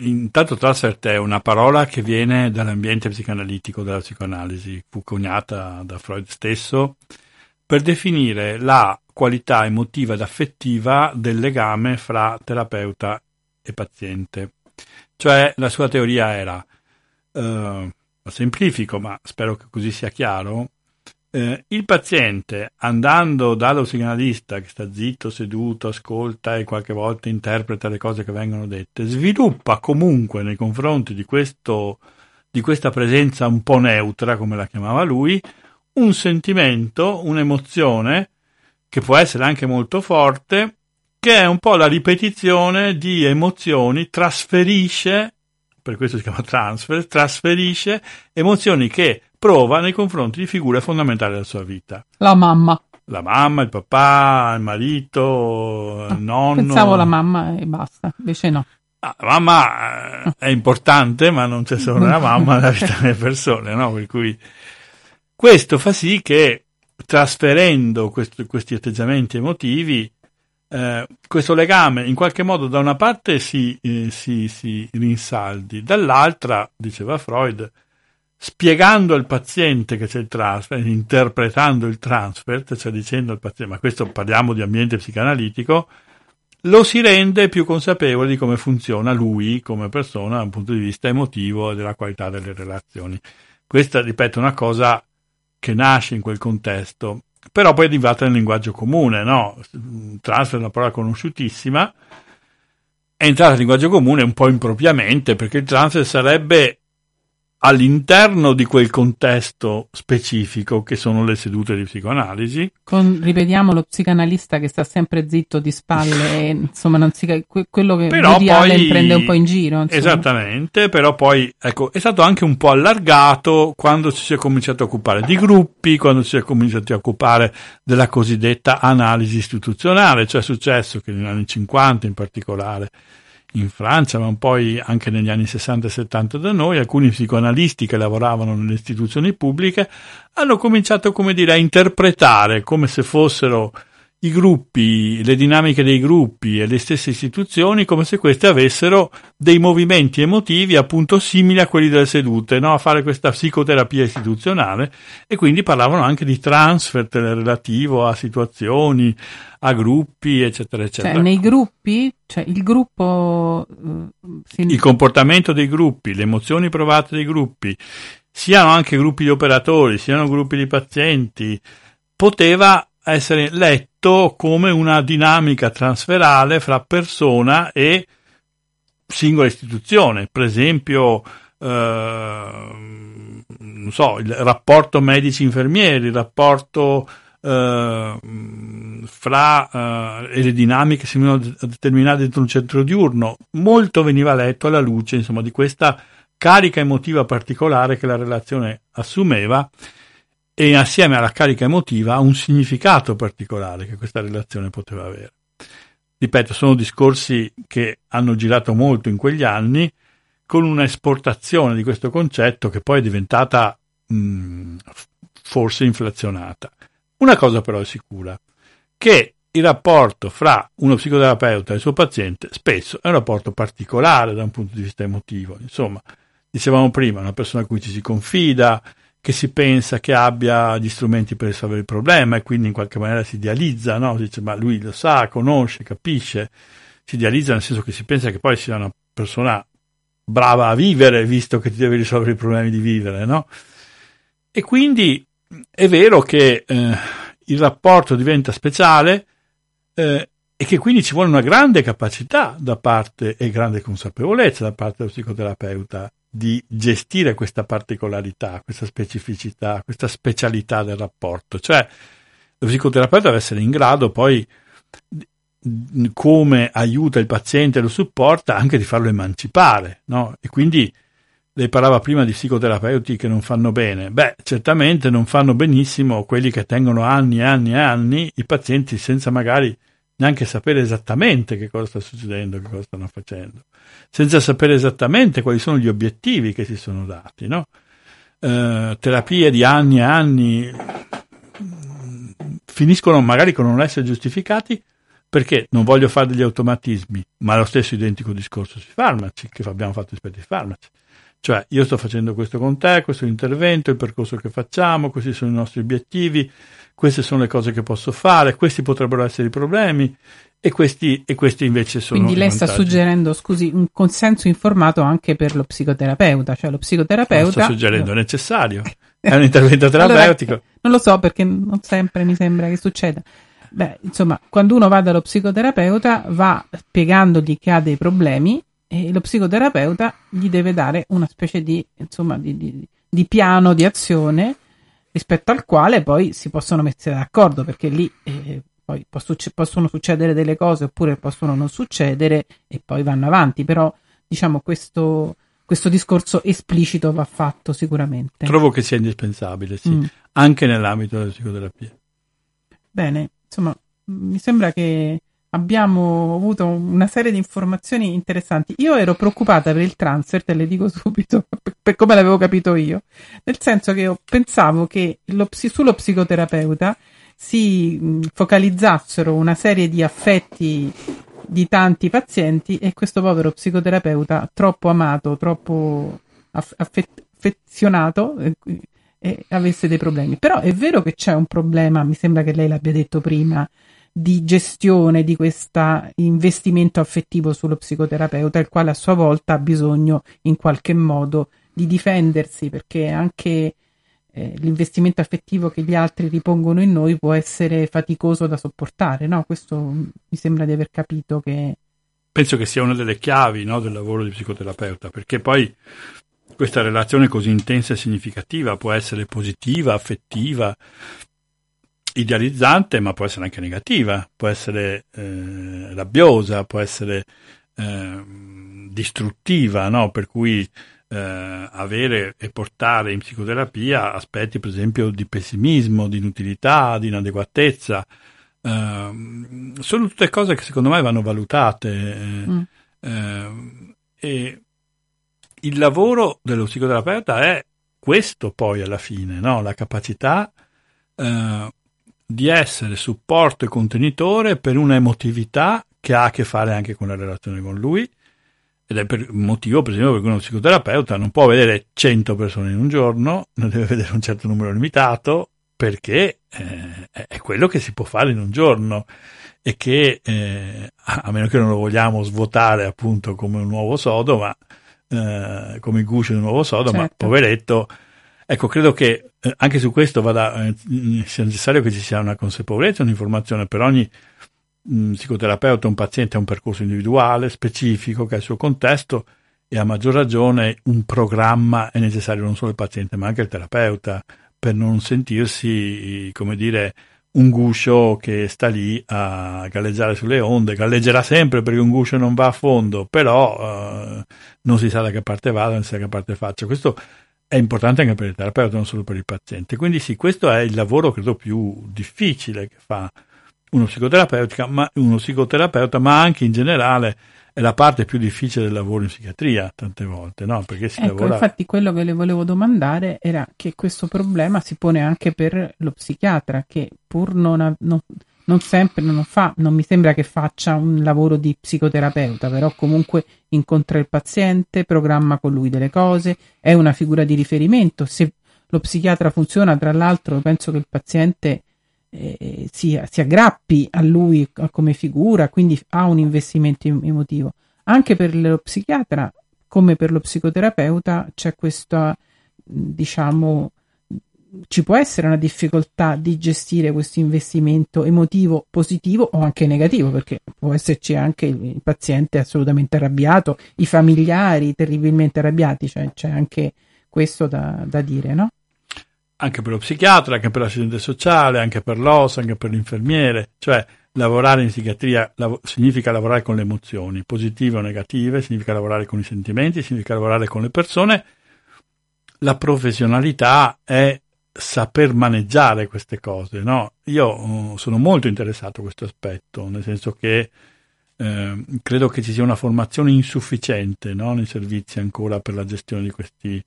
intanto transfer è una parola che viene dall'ambiente psicanalitico della psicoanalisi, fu coniata da Freud stesso per definire la qualità emotiva ed affettiva del legame fra terapeuta e paziente. Cioè la sua teoria era, eh, semplifico ma spero che così sia chiaro, eh, il paziente andando dallo psicanalista che sta zitto, seduto, ascolta e qualche volta interpreta le cose che vengono dette, sviluppa comunque nei confronti di, questo, di questa presenza un po' neutra, come la chiamava lui, un sentimento, un'emozione che può essere anche molto forte, che è un po' la ripetizione di emozioni, trasferisce, per questo si chiama transfer, trasferisce emozioni che prova nei confronti di figure fondamentali della sua vita. La mamma. La mamma, il papà, il marito, il ah, nonno. Pensavo la mamma e basta, invece no. Ah, la mamma eh, è importante, ma non c'è solo la mamma nella vita delle persone, no? Per cui questo fa sì che trasferendo questo, questi atteggiamenti emotivi, eh, questo legame in qualche modo da una parte si, eh, si, si rinsaldi, dall'altra, diceva Freud, spiegando al paziente che c'è il transfer, interpretando il transfer, cioè dicendo al paziente, ma questo parliamo di ambiente psicanalitico, lo si rende più consapevole di come funziona lui come persona da un punto di vista emotivo e della qualità delle relazioni. Questa, ripeto, è una cosa che nasce in quel contesto, però poi è arrivata nel linguaggio comune, no? Transfer è una parola conosciutissima, è entrata nel linguaggio comune un po' impropriamente, perché il transfer sarebbe all'interno di quel contesto specifico che sono le sedute di psicoanalisi. Con, ripetiamo, lo psicanalista che sta sempre zitto di spalle, e, insomma, non si, quello che però Woody poi, prende un po' in giro. Insomma. Esattamente, però poi ecco, è stato anche un po' allargato quando si è cominciato a occupare di gruppi, quando si è cominciato a occupare della cosiddetta analisi istituzionale, cioè è successo che negli anni 50 in particolare in Francia, ma poi anche negli anni 60 e 70 da noi, alcuni psicoanalisti che lavoravano nelle istituzioni pubbliche hanno cominciato, come dire, a interpretare come se fossero i gruppi, le dinamiche dei gruppi e le stesse istituzioni come se queste avessero dei movimenti emotivi appunto simili a quelli delle sedute, no? a fare questa psicoterapia istituzionale e quindi parlavano anche di transfer relativo a situazioni, a gruppi, eccetera, eccetera. Cioè, nei gruppi, cioè il gruppo... Si... Il comportamento dei gruppi, le emozioni provate dei gruppi, siano anche gruppi di operatori, siano gruppi di pazienti, poteva essere letto come una dinamica transferale fra persona e singola istituzione, per esempio eh, so, il rapporto medici-infermieri, il rapporto eh, fra eh, le dinamiche si venivano a determinare dentro un centro diurno, molto veniva letto alla luce insomma, di questa carica emotiva particolare che la relazione assumeva e assieme alla carica emotiva un significato particolare che questa relazione poteva avere. Ripeto, sono discorsi che hanno girato molto in quegli anni con una esportazione di questo concetto che poi è diventata mh, forse inflazionata. Una cosa però è sicura, che il rapporto fra uno psicoterapeuta e il suo paziente spesso è un rapporto particolare da un punto di vista emotivo. Insomma, dicevamo prima, una persona a cui ci si confida, che si pensa che abbia gli strumenti per risolvere il problema e quindi in qualche maniera si idealizza, no? Si dice ma lui lo sa, conosce, capisce, si idealizza nel senso che si pensa che poi sia una persona brava a vivere visto che ti deve risolvere i problemi di vivere, no? E quindi è vero che eh, il rapporto diventa speciale eh, e che quindi ci vuole una grande capacità da parte e grande consapevolezza da parte dello psicoterapeuta di gestire questa particolarità, questa specificità, questa specialità del rapporto. Cioè, lo psicoterapeuta deve essere in grado poi, come aiuta il paziente e lo supporta, anche di farlo emancipare, no? E quindi lei parlava prima di psicoterapeuti che non fanno bene. Beh, certamente non fanno benissimo quelli che tengono anni e anni e anni i pazienti senza magari neanche sapere esattamente che cosa sta succedendo, che cosa stanno facendo senza sapere esattamente quali sono gli obiettivi che si sono dati. No? Eh, terapie di anni e anni finiscono magari con non essere giustificati perché non voglio fare degli automatismi, ma lo stesso identico discorso sui farmaci che abbiamo fatto rispetto ai farmaci. Cioè, io sto facendo questo con te, questo è l'intervento, il percorso che facciamo, questi sono i nostri obiettivi, queste sono le cose che posso fare, questi potrebbero essere i problemi, e questi, e questi invece sono. Quindi lei sta suggerendo, scusi, un consenso informato anche per lo psicoterapeuta, cioè lo psicoterapeuta. Sto suggerendo, è necessario. È un intervento terapeutico. allora, non lo so perché non sempre mi sembra che succeda. Beh, insomma, quando uno va dallo psicoterapeuta va spiegandogli che ha dei problemi e lo psicoterapeuta gli deve dare una specie di, insomma, di, di, di piano di azione rispetto al quale poi si possono mettere d'accordo perché lì eh, poi possono succedere delle cose oppure possono non succedere e poi vanno avanti, però diciamo questo, questo discorso esplicito va fatto sicuramente. Trovo che sia indispensabile, sì, mm. anche nell'ambito della psicoterapia. Bene, insomma, mi sembra che abbiamo avuto una serie di informazioni interessanti. Io ero preoccupata per il transfer, te le dico subito, per, per come l'avevo capito io, nel senso che io pensavo che lo, sullo psicoterapeuta si focalizzassero una serie di affetti di tanti pazienti e questo povero psicoterapeuta troppo amato, troppo affet- affezionato eh, e avesse dei problemi. Però è vero che c'è un problema, mi sembra che lei l'abbia detto prima, di gestione di questo investimento affettivo sullo psicoterapeuta, il quale a sua volta ha bisogno in qualche modo di difendersi, perché anche eh, l'investimento affettivo che gli altri ripongono in noi può essere faticoso da sopportare, no? Questo mi sembra di aver capito che... Penso che sia una delle chiavi no, del lavoro di psicoterapeuta, perché poi questa relazione così intensa e significativa può essere positiva, affettiva, idealizzante, ma può essere anche negativa, può essere eh, rabbiosa, può essere eh, distruttiva, no? per cui eh, avere e portare in psicoterapia aspetti per esempio di pessimismo, di inutilità, di inadeguatezza, ehm, sono tutte cose che secondo me vanno valutate. Mm. Ehm, e il lavoro dello psicoterapeuta è questo poi alla fine, no? la capacità eh, di essere supporto e contenitore per una emotività che ha a che fare anche con la relazione con lui ed è per un motivo per esempio per cui uno psicoterapeuta non può vedere 100 persone in un giorno, non deve vedere un certo numero limitato perché eh, è quello che si può fare in un giorno e che eh, a meno che non lo vogliamo svuotare appunto come un nuovo sodo, ma eh, come il guscio di un nuovo sodo, certo. ma poveretto. Ecco, credo che eh, anche su questo vada, eh, necessario che ci sia una consapevolezza, un'informazione per ogni mh, psicoterapeuta, un paziente ha un percorso individuale, specifico, che ha il suo contesto e a maggior ragione un programma è necessario non solo il paziente ma anche il terapeuta per non sentirsi, come dire, un guscio che sta lì a galleggiare sulle onde, galleggerà sempre perché un guscio non va a fondo, però uh, non si sa da che parte vada, non si sa da che parte faccia. Questo è importante anche per il terapeuta, non solo per il paziente. Quindi sì, questo è il lavoro credo più difficile che fa uno psicoterapeuta, ma, uno psicoterapeuta, ma anche in generale è la parte più difficile del lavoro in psichiatria tante volte, no? Perché si ecco, lavora... infatti quello che le volevo domandare era che questo problema si pone anche per lo psichiatra, che pur non, ha, non, non sempre non, fa, non mi sembra che faccia un lavoro di psicoterapeuta, però comunque incontra il paziente, programma con lui delle cose, è una figura di riferimento. Se lo psichiatra funziona, tra l'altro, penso che il paziente eh, si, si, aggrappi a lui come figura, quindi ha un investimento emotivo. Anche per lo psichiatra, come per lo psicoterapeuta, c'è questa, diciamo, ci può essere una difficoltà di gestire questo investimento emotivo positivo o anche negativo, perché può esserci anche il paziente assolutamente arrabbiato, i familiari terribilmente arrabbiati, cioè c'è anche questo da, da dire, no? anche per lo psichiatra, anche per l'assistente sociale, anche per l'OS, anche per l'infermiere, cioè lavorare in psichiatria lav- significa lavorare con le emozioni, positive o negative, significa lavorare con i sentimenti, significa lavorare con le persone. La professionalità è saper maneggiare queste cose, no? Io uh, sono molto interessato a questo aspetto, nel senso che eh, credo che ci sia una formazione insufficiente no? nei servizi ancora per la gestione di questi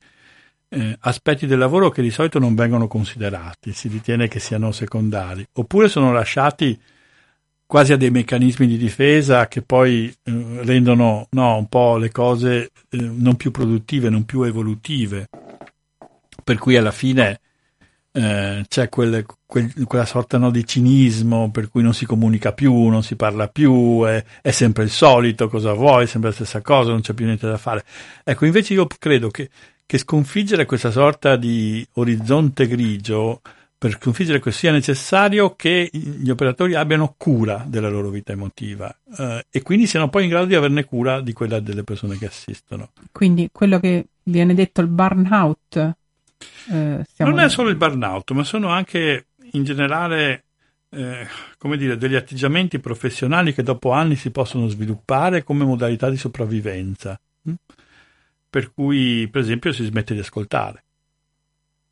eh, aspetti del lavoro che di solito non vengono considerati, si ritiene che siano secondari, oppure sono lasciati quasi a dei meccanismi di difesa che poi eh, rendono no, un po' le cose eh, non più produttive, non più evolutive, per cui alla fine eh, c'è quel, quel, quella sorta no, di cinismo per cui non si comunica più, non si parla più, è, è, sempre il solito, cosa vuoi, è sempre la stessa cosa, non c'è più niente da fare. Ecco, invece io credo che che sconfiggere questa sorta di orizzonte grigio, per sconfiggere questo sia necessario che gli operatori abbiano cura della loro vita emotiva eh, e quindi siano poi in grado di averne cura di quella delle persone che assistono. Quindi quello che viene detto il burnout. Eh, non è solo il burnout, ma sono anche in generale eh, come dire, degli atteggiamenti professionali che dopo anni si possono sviluppare come modalità di sopravvivenza. Hm? per cui per esempio si smette di ascoltare.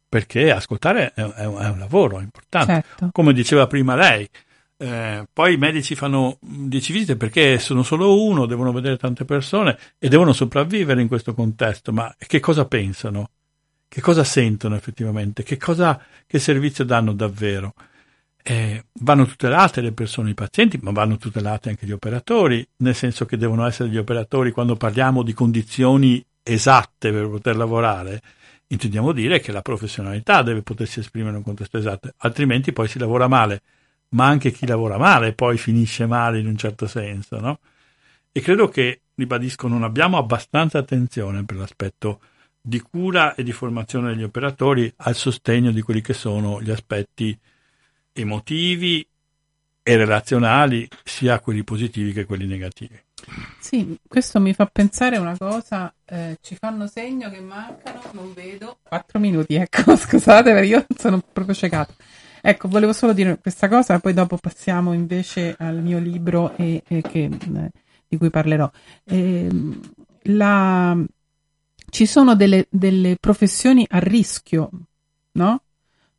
Perché ascoltare è, è, un, è un, lavoro importante. Certo. Come diceva prima lei, eh, poi i medici fanno 10 visite perché sono solo uno, devono vedere tante persone e devono sopravvivere in questo contesto, ma che cosa pensano? Che cosa sentono effettivamente? Che, cosa, che servizio danno davvero? Eh, vanno tutelate le persone, i pazienti, ma vanno tutelati anche gli operatori, nel senso che devono essere gli operatori quando parliamo di condizioni esatte per poter lavorare, intendiamo dire che la professionalità deve potersi esprimere in un contesto esatto, altrimenti poi si lavora male, ma anche chi lavora male poi finisce male in un certo senso, no? E credo che, ribadisco, non abbiamo abbastanza attenzione per l'aspetto di cura e di formazione degli operatori al sostegno di quelli che sono gli aspetti emotivi e relazionali, sia quelli positivi che quelli negativi. Sì, questo mi fa pensare una cosa, eh, ci fanno segno che mancano, non vedo, quattro minuti, ecco, scusate, io sono proprio ciecato. Ecco, volevo solo dire questa cosa, poi dopo passiamo invece al mio libro e, e che, eh, di cui parlerò. Eh, la, ci sono delle, delle professioni a rischio, no?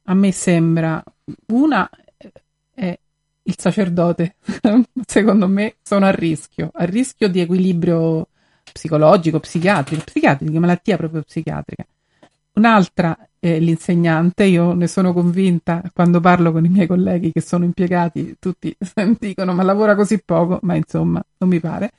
A me sembra. Una è il sacerdote, secondo me sono a rischio, a rischio di equilibrio psicologico, psichiatrico, psichiatrica, malattia proprio psichiatrica. Un'altra è l'insegnante, io ne sono convinta quando parlo con i miei colleghi che sono impiegati, tutti dicono ma lavora così poco, ma insomma non mi pare.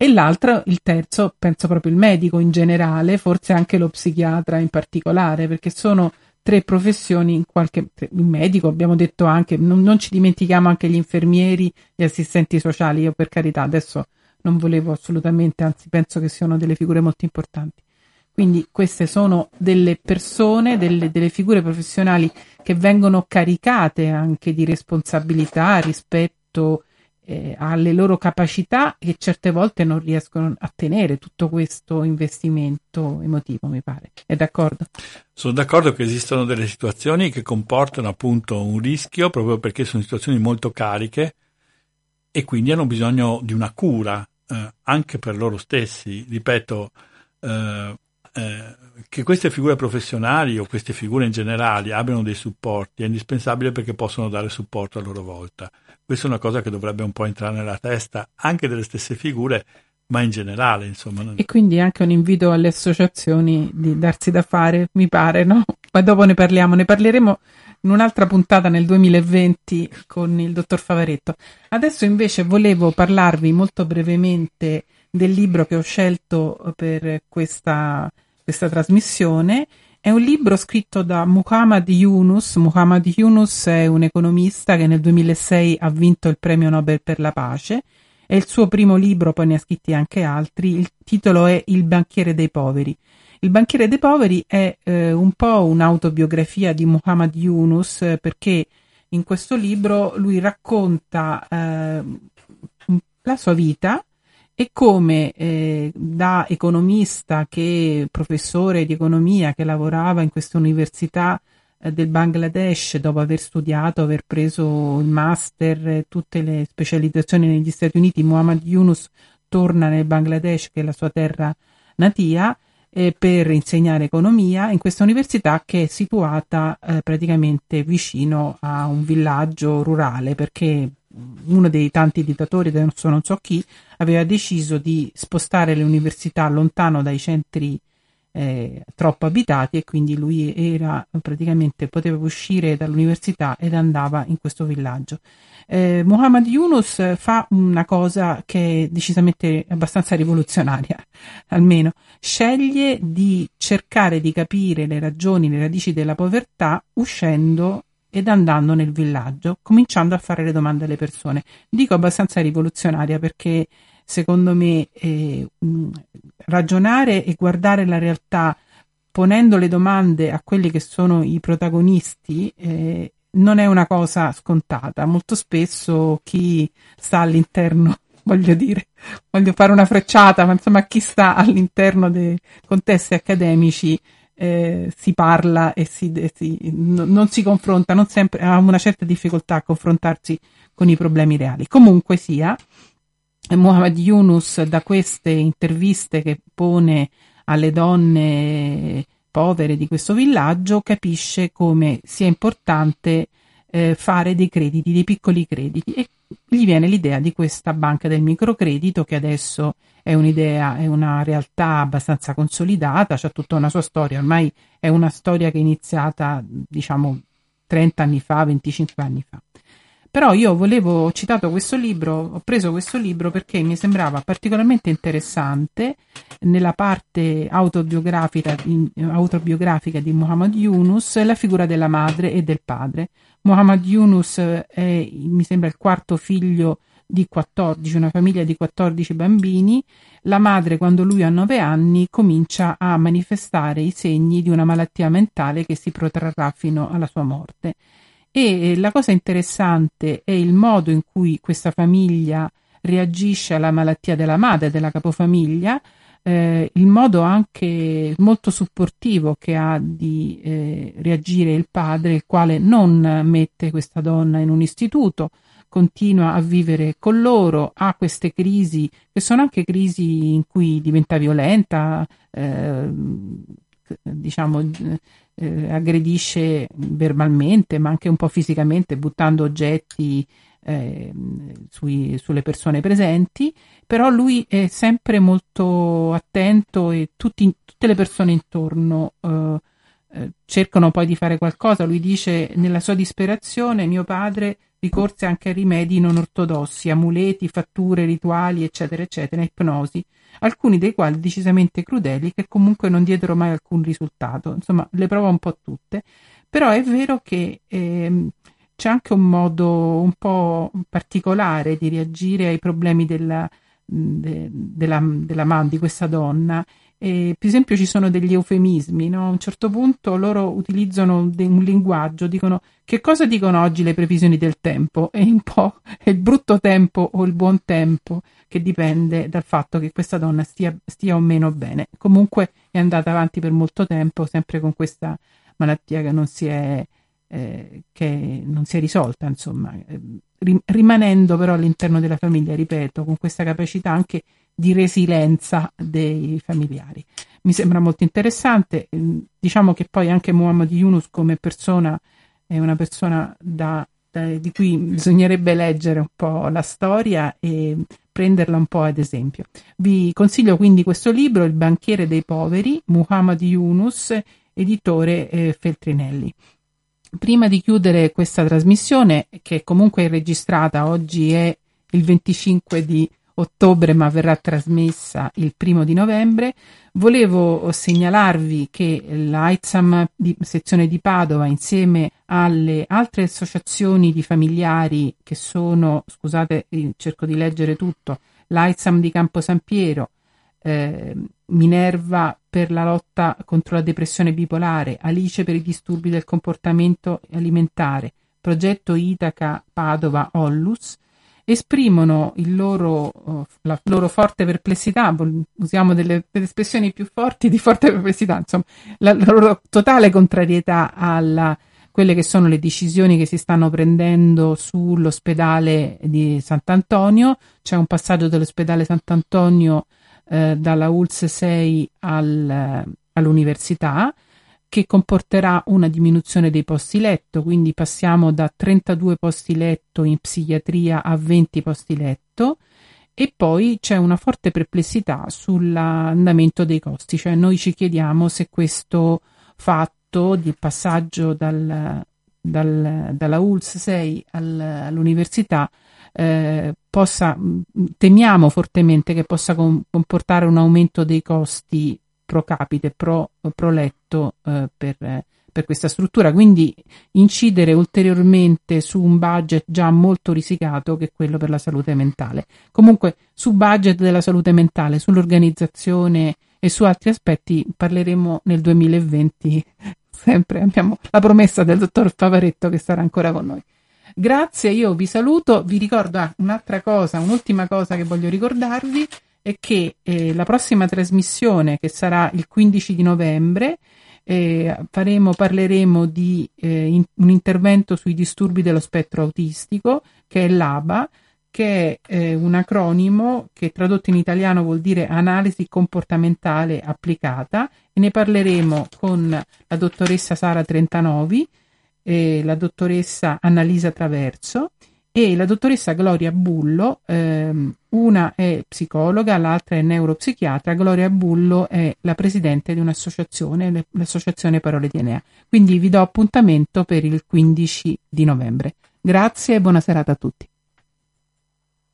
E l'altro, il terzo, penso proprio il medico in generale, forse anche lo psichiatra in particolare, perché sono tre professioni in qualche il medico abbiamo detto anche non, non, ci dimentichiamo anche gli infermieri gli assistenti sociali. Io per carità adesso non volevo assolutamente anzi penso che siano delle figure molto importanti. Quindi queste sono delle persone delle, delle figure professionali che vengono caricate anche di responsabilità rispetto eh, alle loro capacità e certe volte non riescono a tenere tutto questo investimento emotivo, mi pare. È d'accordo? Sono d'accordo che esistono delle situazioni che comportano appunto un rischio proprio perché sono situazioni molto cariche e quindi hanno bisogno di una cura eh, anche per loro stessi. Ripeto, eh, eh, che queste figure professionali o queste figure in generale abbiano dei supporti è indispensabile perché possono dare supporto a loro volta. Questa è una cosa che dovrebbe un po' entrare nella testa anche delle stesse figure, ma in generale, insomma. E quindi anche un invito alle associazioni di darsi da fare, mi pare, no? Poi dopo ne parliamo, ne parleremo in un'altra puntata nel 2020 con il dottor Favaretto. Adesso invece volevo parlarvi molto brevemente del libro che ho scelto per questa, questa trasmissione. È un libro scritto da Muhammad Yunus. Muhammad Yunus è un economista che nel 2006 ha vinto il premio Nobel per la pace. È il suo primo libro, poi ne ha scritti anche altri. Il titolo è Il banchiere dei poveri. Il banchiere dei poveri è eh, un po' un'autobiografia di Muhammad Yunus eh, perché in questo libro lui racconta eh, la sua vita e come eh, da economista che professore di economia che lavorava in questa università eh, del Bangladesh dopo aver studiato, aver preso il master, eh, tutte le specializzazioni negli Stati Uniti, Muhammad Yunus torna nel Bangladesh che è la sua terra natia eh, per insegnare economia in questa università che è situata eh, praticamente vicino a un villaggio rurale perché uno dei tanti dittatori, adesso non so chi, aveva deciso di spostare le università lontano dai centri eh, troppo abitati e quindi lui era praticamente poteva uscire dall'università ed andava in questo villaggio. Eh, Muhammad Yunus fa una cosa che è decisamente abbastanza rivoluzionaria, almeno sceglie di cercare di capire le ragioni, le radici della povertà uscendo ed andando nel villaggio, cominciando a fare le domande alle persone. Dico abbastanza rivoluzionaria perché secondo me eh, ragionare e guardare la realtà ponendo le domande a quelli che sono i protagonisti eh, non è una cosa scontata. Molto spesso chi sta all'interno, voglio dire, voglio fare una frecciata, ma insomma chi sta all'interno dei contesti accademici eh, si parla e si, si, no, non si confronta, non sempre, ha una certa difficoltà a confrontarsi con i problemi reali. Comunque sia, Muhammad Yunus da queste interviste che pone alle donne povere di questo villaggio capisce come sia importante eh, fare dei crediti, dei piccoli crediti e gli viene l'idea di questa banca del microcredito che adesso è un'idea, è una realtà abbastanza consolidata, c'è tutta una sua storia, ormai è una storia che è iniziata diciamo 30 anni fa, 25 anni fa. Però io volevo, ho citato questo libro, ho preso questo libro perché mi sembrava particolarmente interessante nella parte autobiografica, autobiografica di Muhammad Yunus la figura della madre e del padre. Muhammad Yunus è, mi sembra, il quarto figlio di 14, una famiglia di 14 bambini. La madre, quando lui ha 9 anni, comincia a manifestare i segni di una malattia mentale che si protrarrà fino alla sua morte. E la cosa interessante è il modo in cui questa famiglia reagisce alla malattia della madre, della capofamiglia, eh, il modo anche molto supportivo che ha di eh, reagire il padre, il quale non mette questa donna in un istituto, continua a vivere con loro, ha queste crisi che sono anche crisi in cui diventa violenta, eh, diciamo, eh, aggredisce verbalmente, ma anche un po' fisicamente, buttando oggetti eh, sui, sulle persone presenti, però lui è sempre molto attento e tutti, tutte le persone intorno eh, eh, cercano poi di fare qualcosa. Lui dice nella sua disperazione mio padre ricorse anche a rimedi non ortodossi, amuleti, fatture, rituali, eccetera, eccetera, ipnosi, alcuni dei quali decisamente crudeli che comunque non diedero mai alcun risultato. Insomma, le prova un po' tutte. Però è vero che eh, c'è anche un modo un po' particolare di reagire ai problemi della, de, della, della man di questa donna. E, per esempio ci sono degli eufemismi, no? a un certo punto loro utilizzano de, un linguaggio, dicono che cosa dicono oggi le previsioni del tempo? È un po' il brutto tempo o il buon tempo che dipende dal fatto che questa donna stia, stia o meno bene. Comunque è andata avanti per molto tempo, sempre con questa malattia che non si è eh, che non si è risolta, insomma, eh, rimanendo però all'interno della famiglia, ripeto, con questa capacità anche di resilienza dei familiari. Mi sembra molto interessante, mm, diciamo che poi anche Muhammad Yunus come persona è una persona da, da, di cui bisognerebbe leggere un po' la storia e prenderla un po' ad esempio. Vi consiglio quindi questo libro, Il banchiere dei poveri, Muhammad Yunus, editore eh, Feltrinelli. Prima di chiudere questa trasmissione, che comunque è registrata, oggi è il 25 di ottobre, ma verrà trasmessa il primo di novembre, volevo segnalarvi che l'AITSAM di sezione di Padova, insieme alle altre associazioni di familiari che sono, scusate, cerco di leggere tutto, l'AITSAM di Campo San Piero, eh, Minerva per la lotta contro la depressione bipolare, Alice per i disturbi del comportamento alimentare, Progetto Itaca Padova Ollus, esprimono loro, oh, la loro forte perplessità, usiamo delle, delle, espressioni più forti di forte perplessità, insomma, la, loro totale contrarietà a quelle che sono le decisioni che si stanno prendendo sull'ospedale di Sant'Antonio. C'è un passaggio dell'ospedale Sant'Antonio eh, dalla ULS 6 al, all'università che comporterà una diminuzione dei posti letto, quindi passiamo da 32 posti letto in psichiatria a 20 posti letto e poi c'è una forte perplessità sull'andamento dei costi, cioè noi ci chiediamo se questo fatto di passaggio dal, dal, dalla ULS 6 al, all'università eh, possa, temiamo fortemente che possa com- comportare un aumento dei costi pro capite, pro, pro letto eh, per, per, questa struttura, quindi incidere ulteriormente su un budget già molto risicato che è quello per la salute mentale. Comunque su budget della salute mentale, sull'organizzazione e su altri aspetti parleremo nel 2020. Sempre abbiamo la promessa del dottor Favaretto che sarà ancora con noi. Grazie, io vi saluto, vi ricordo ah, un'altra cosa, un'ultima cosa che voglio ricordarvi è che eh, la prossima trasmissione, che sarà il 15 di novembre, eh, faremo, parleremo di eh, in, un intervento sui disturbi dello spettro autistico, che è l'ABA, che è eh, un acronimo che tradotto in italiano vuol dire analisi comportamentale applicata. E ne parleremo con la dottoressa Sara Trentanovi eh, la dottoressa Annalisa Traverso e la dottoressa Gloria Bullo, ehm, una è psicologa, l'altra è neuropsichiatra. Gloria Bullo è la presidente di un'associazione, l'associazione Parole DNA. Quindi vi do appuntamento per il 15 di novembre. Grazie e buona serata a tutti.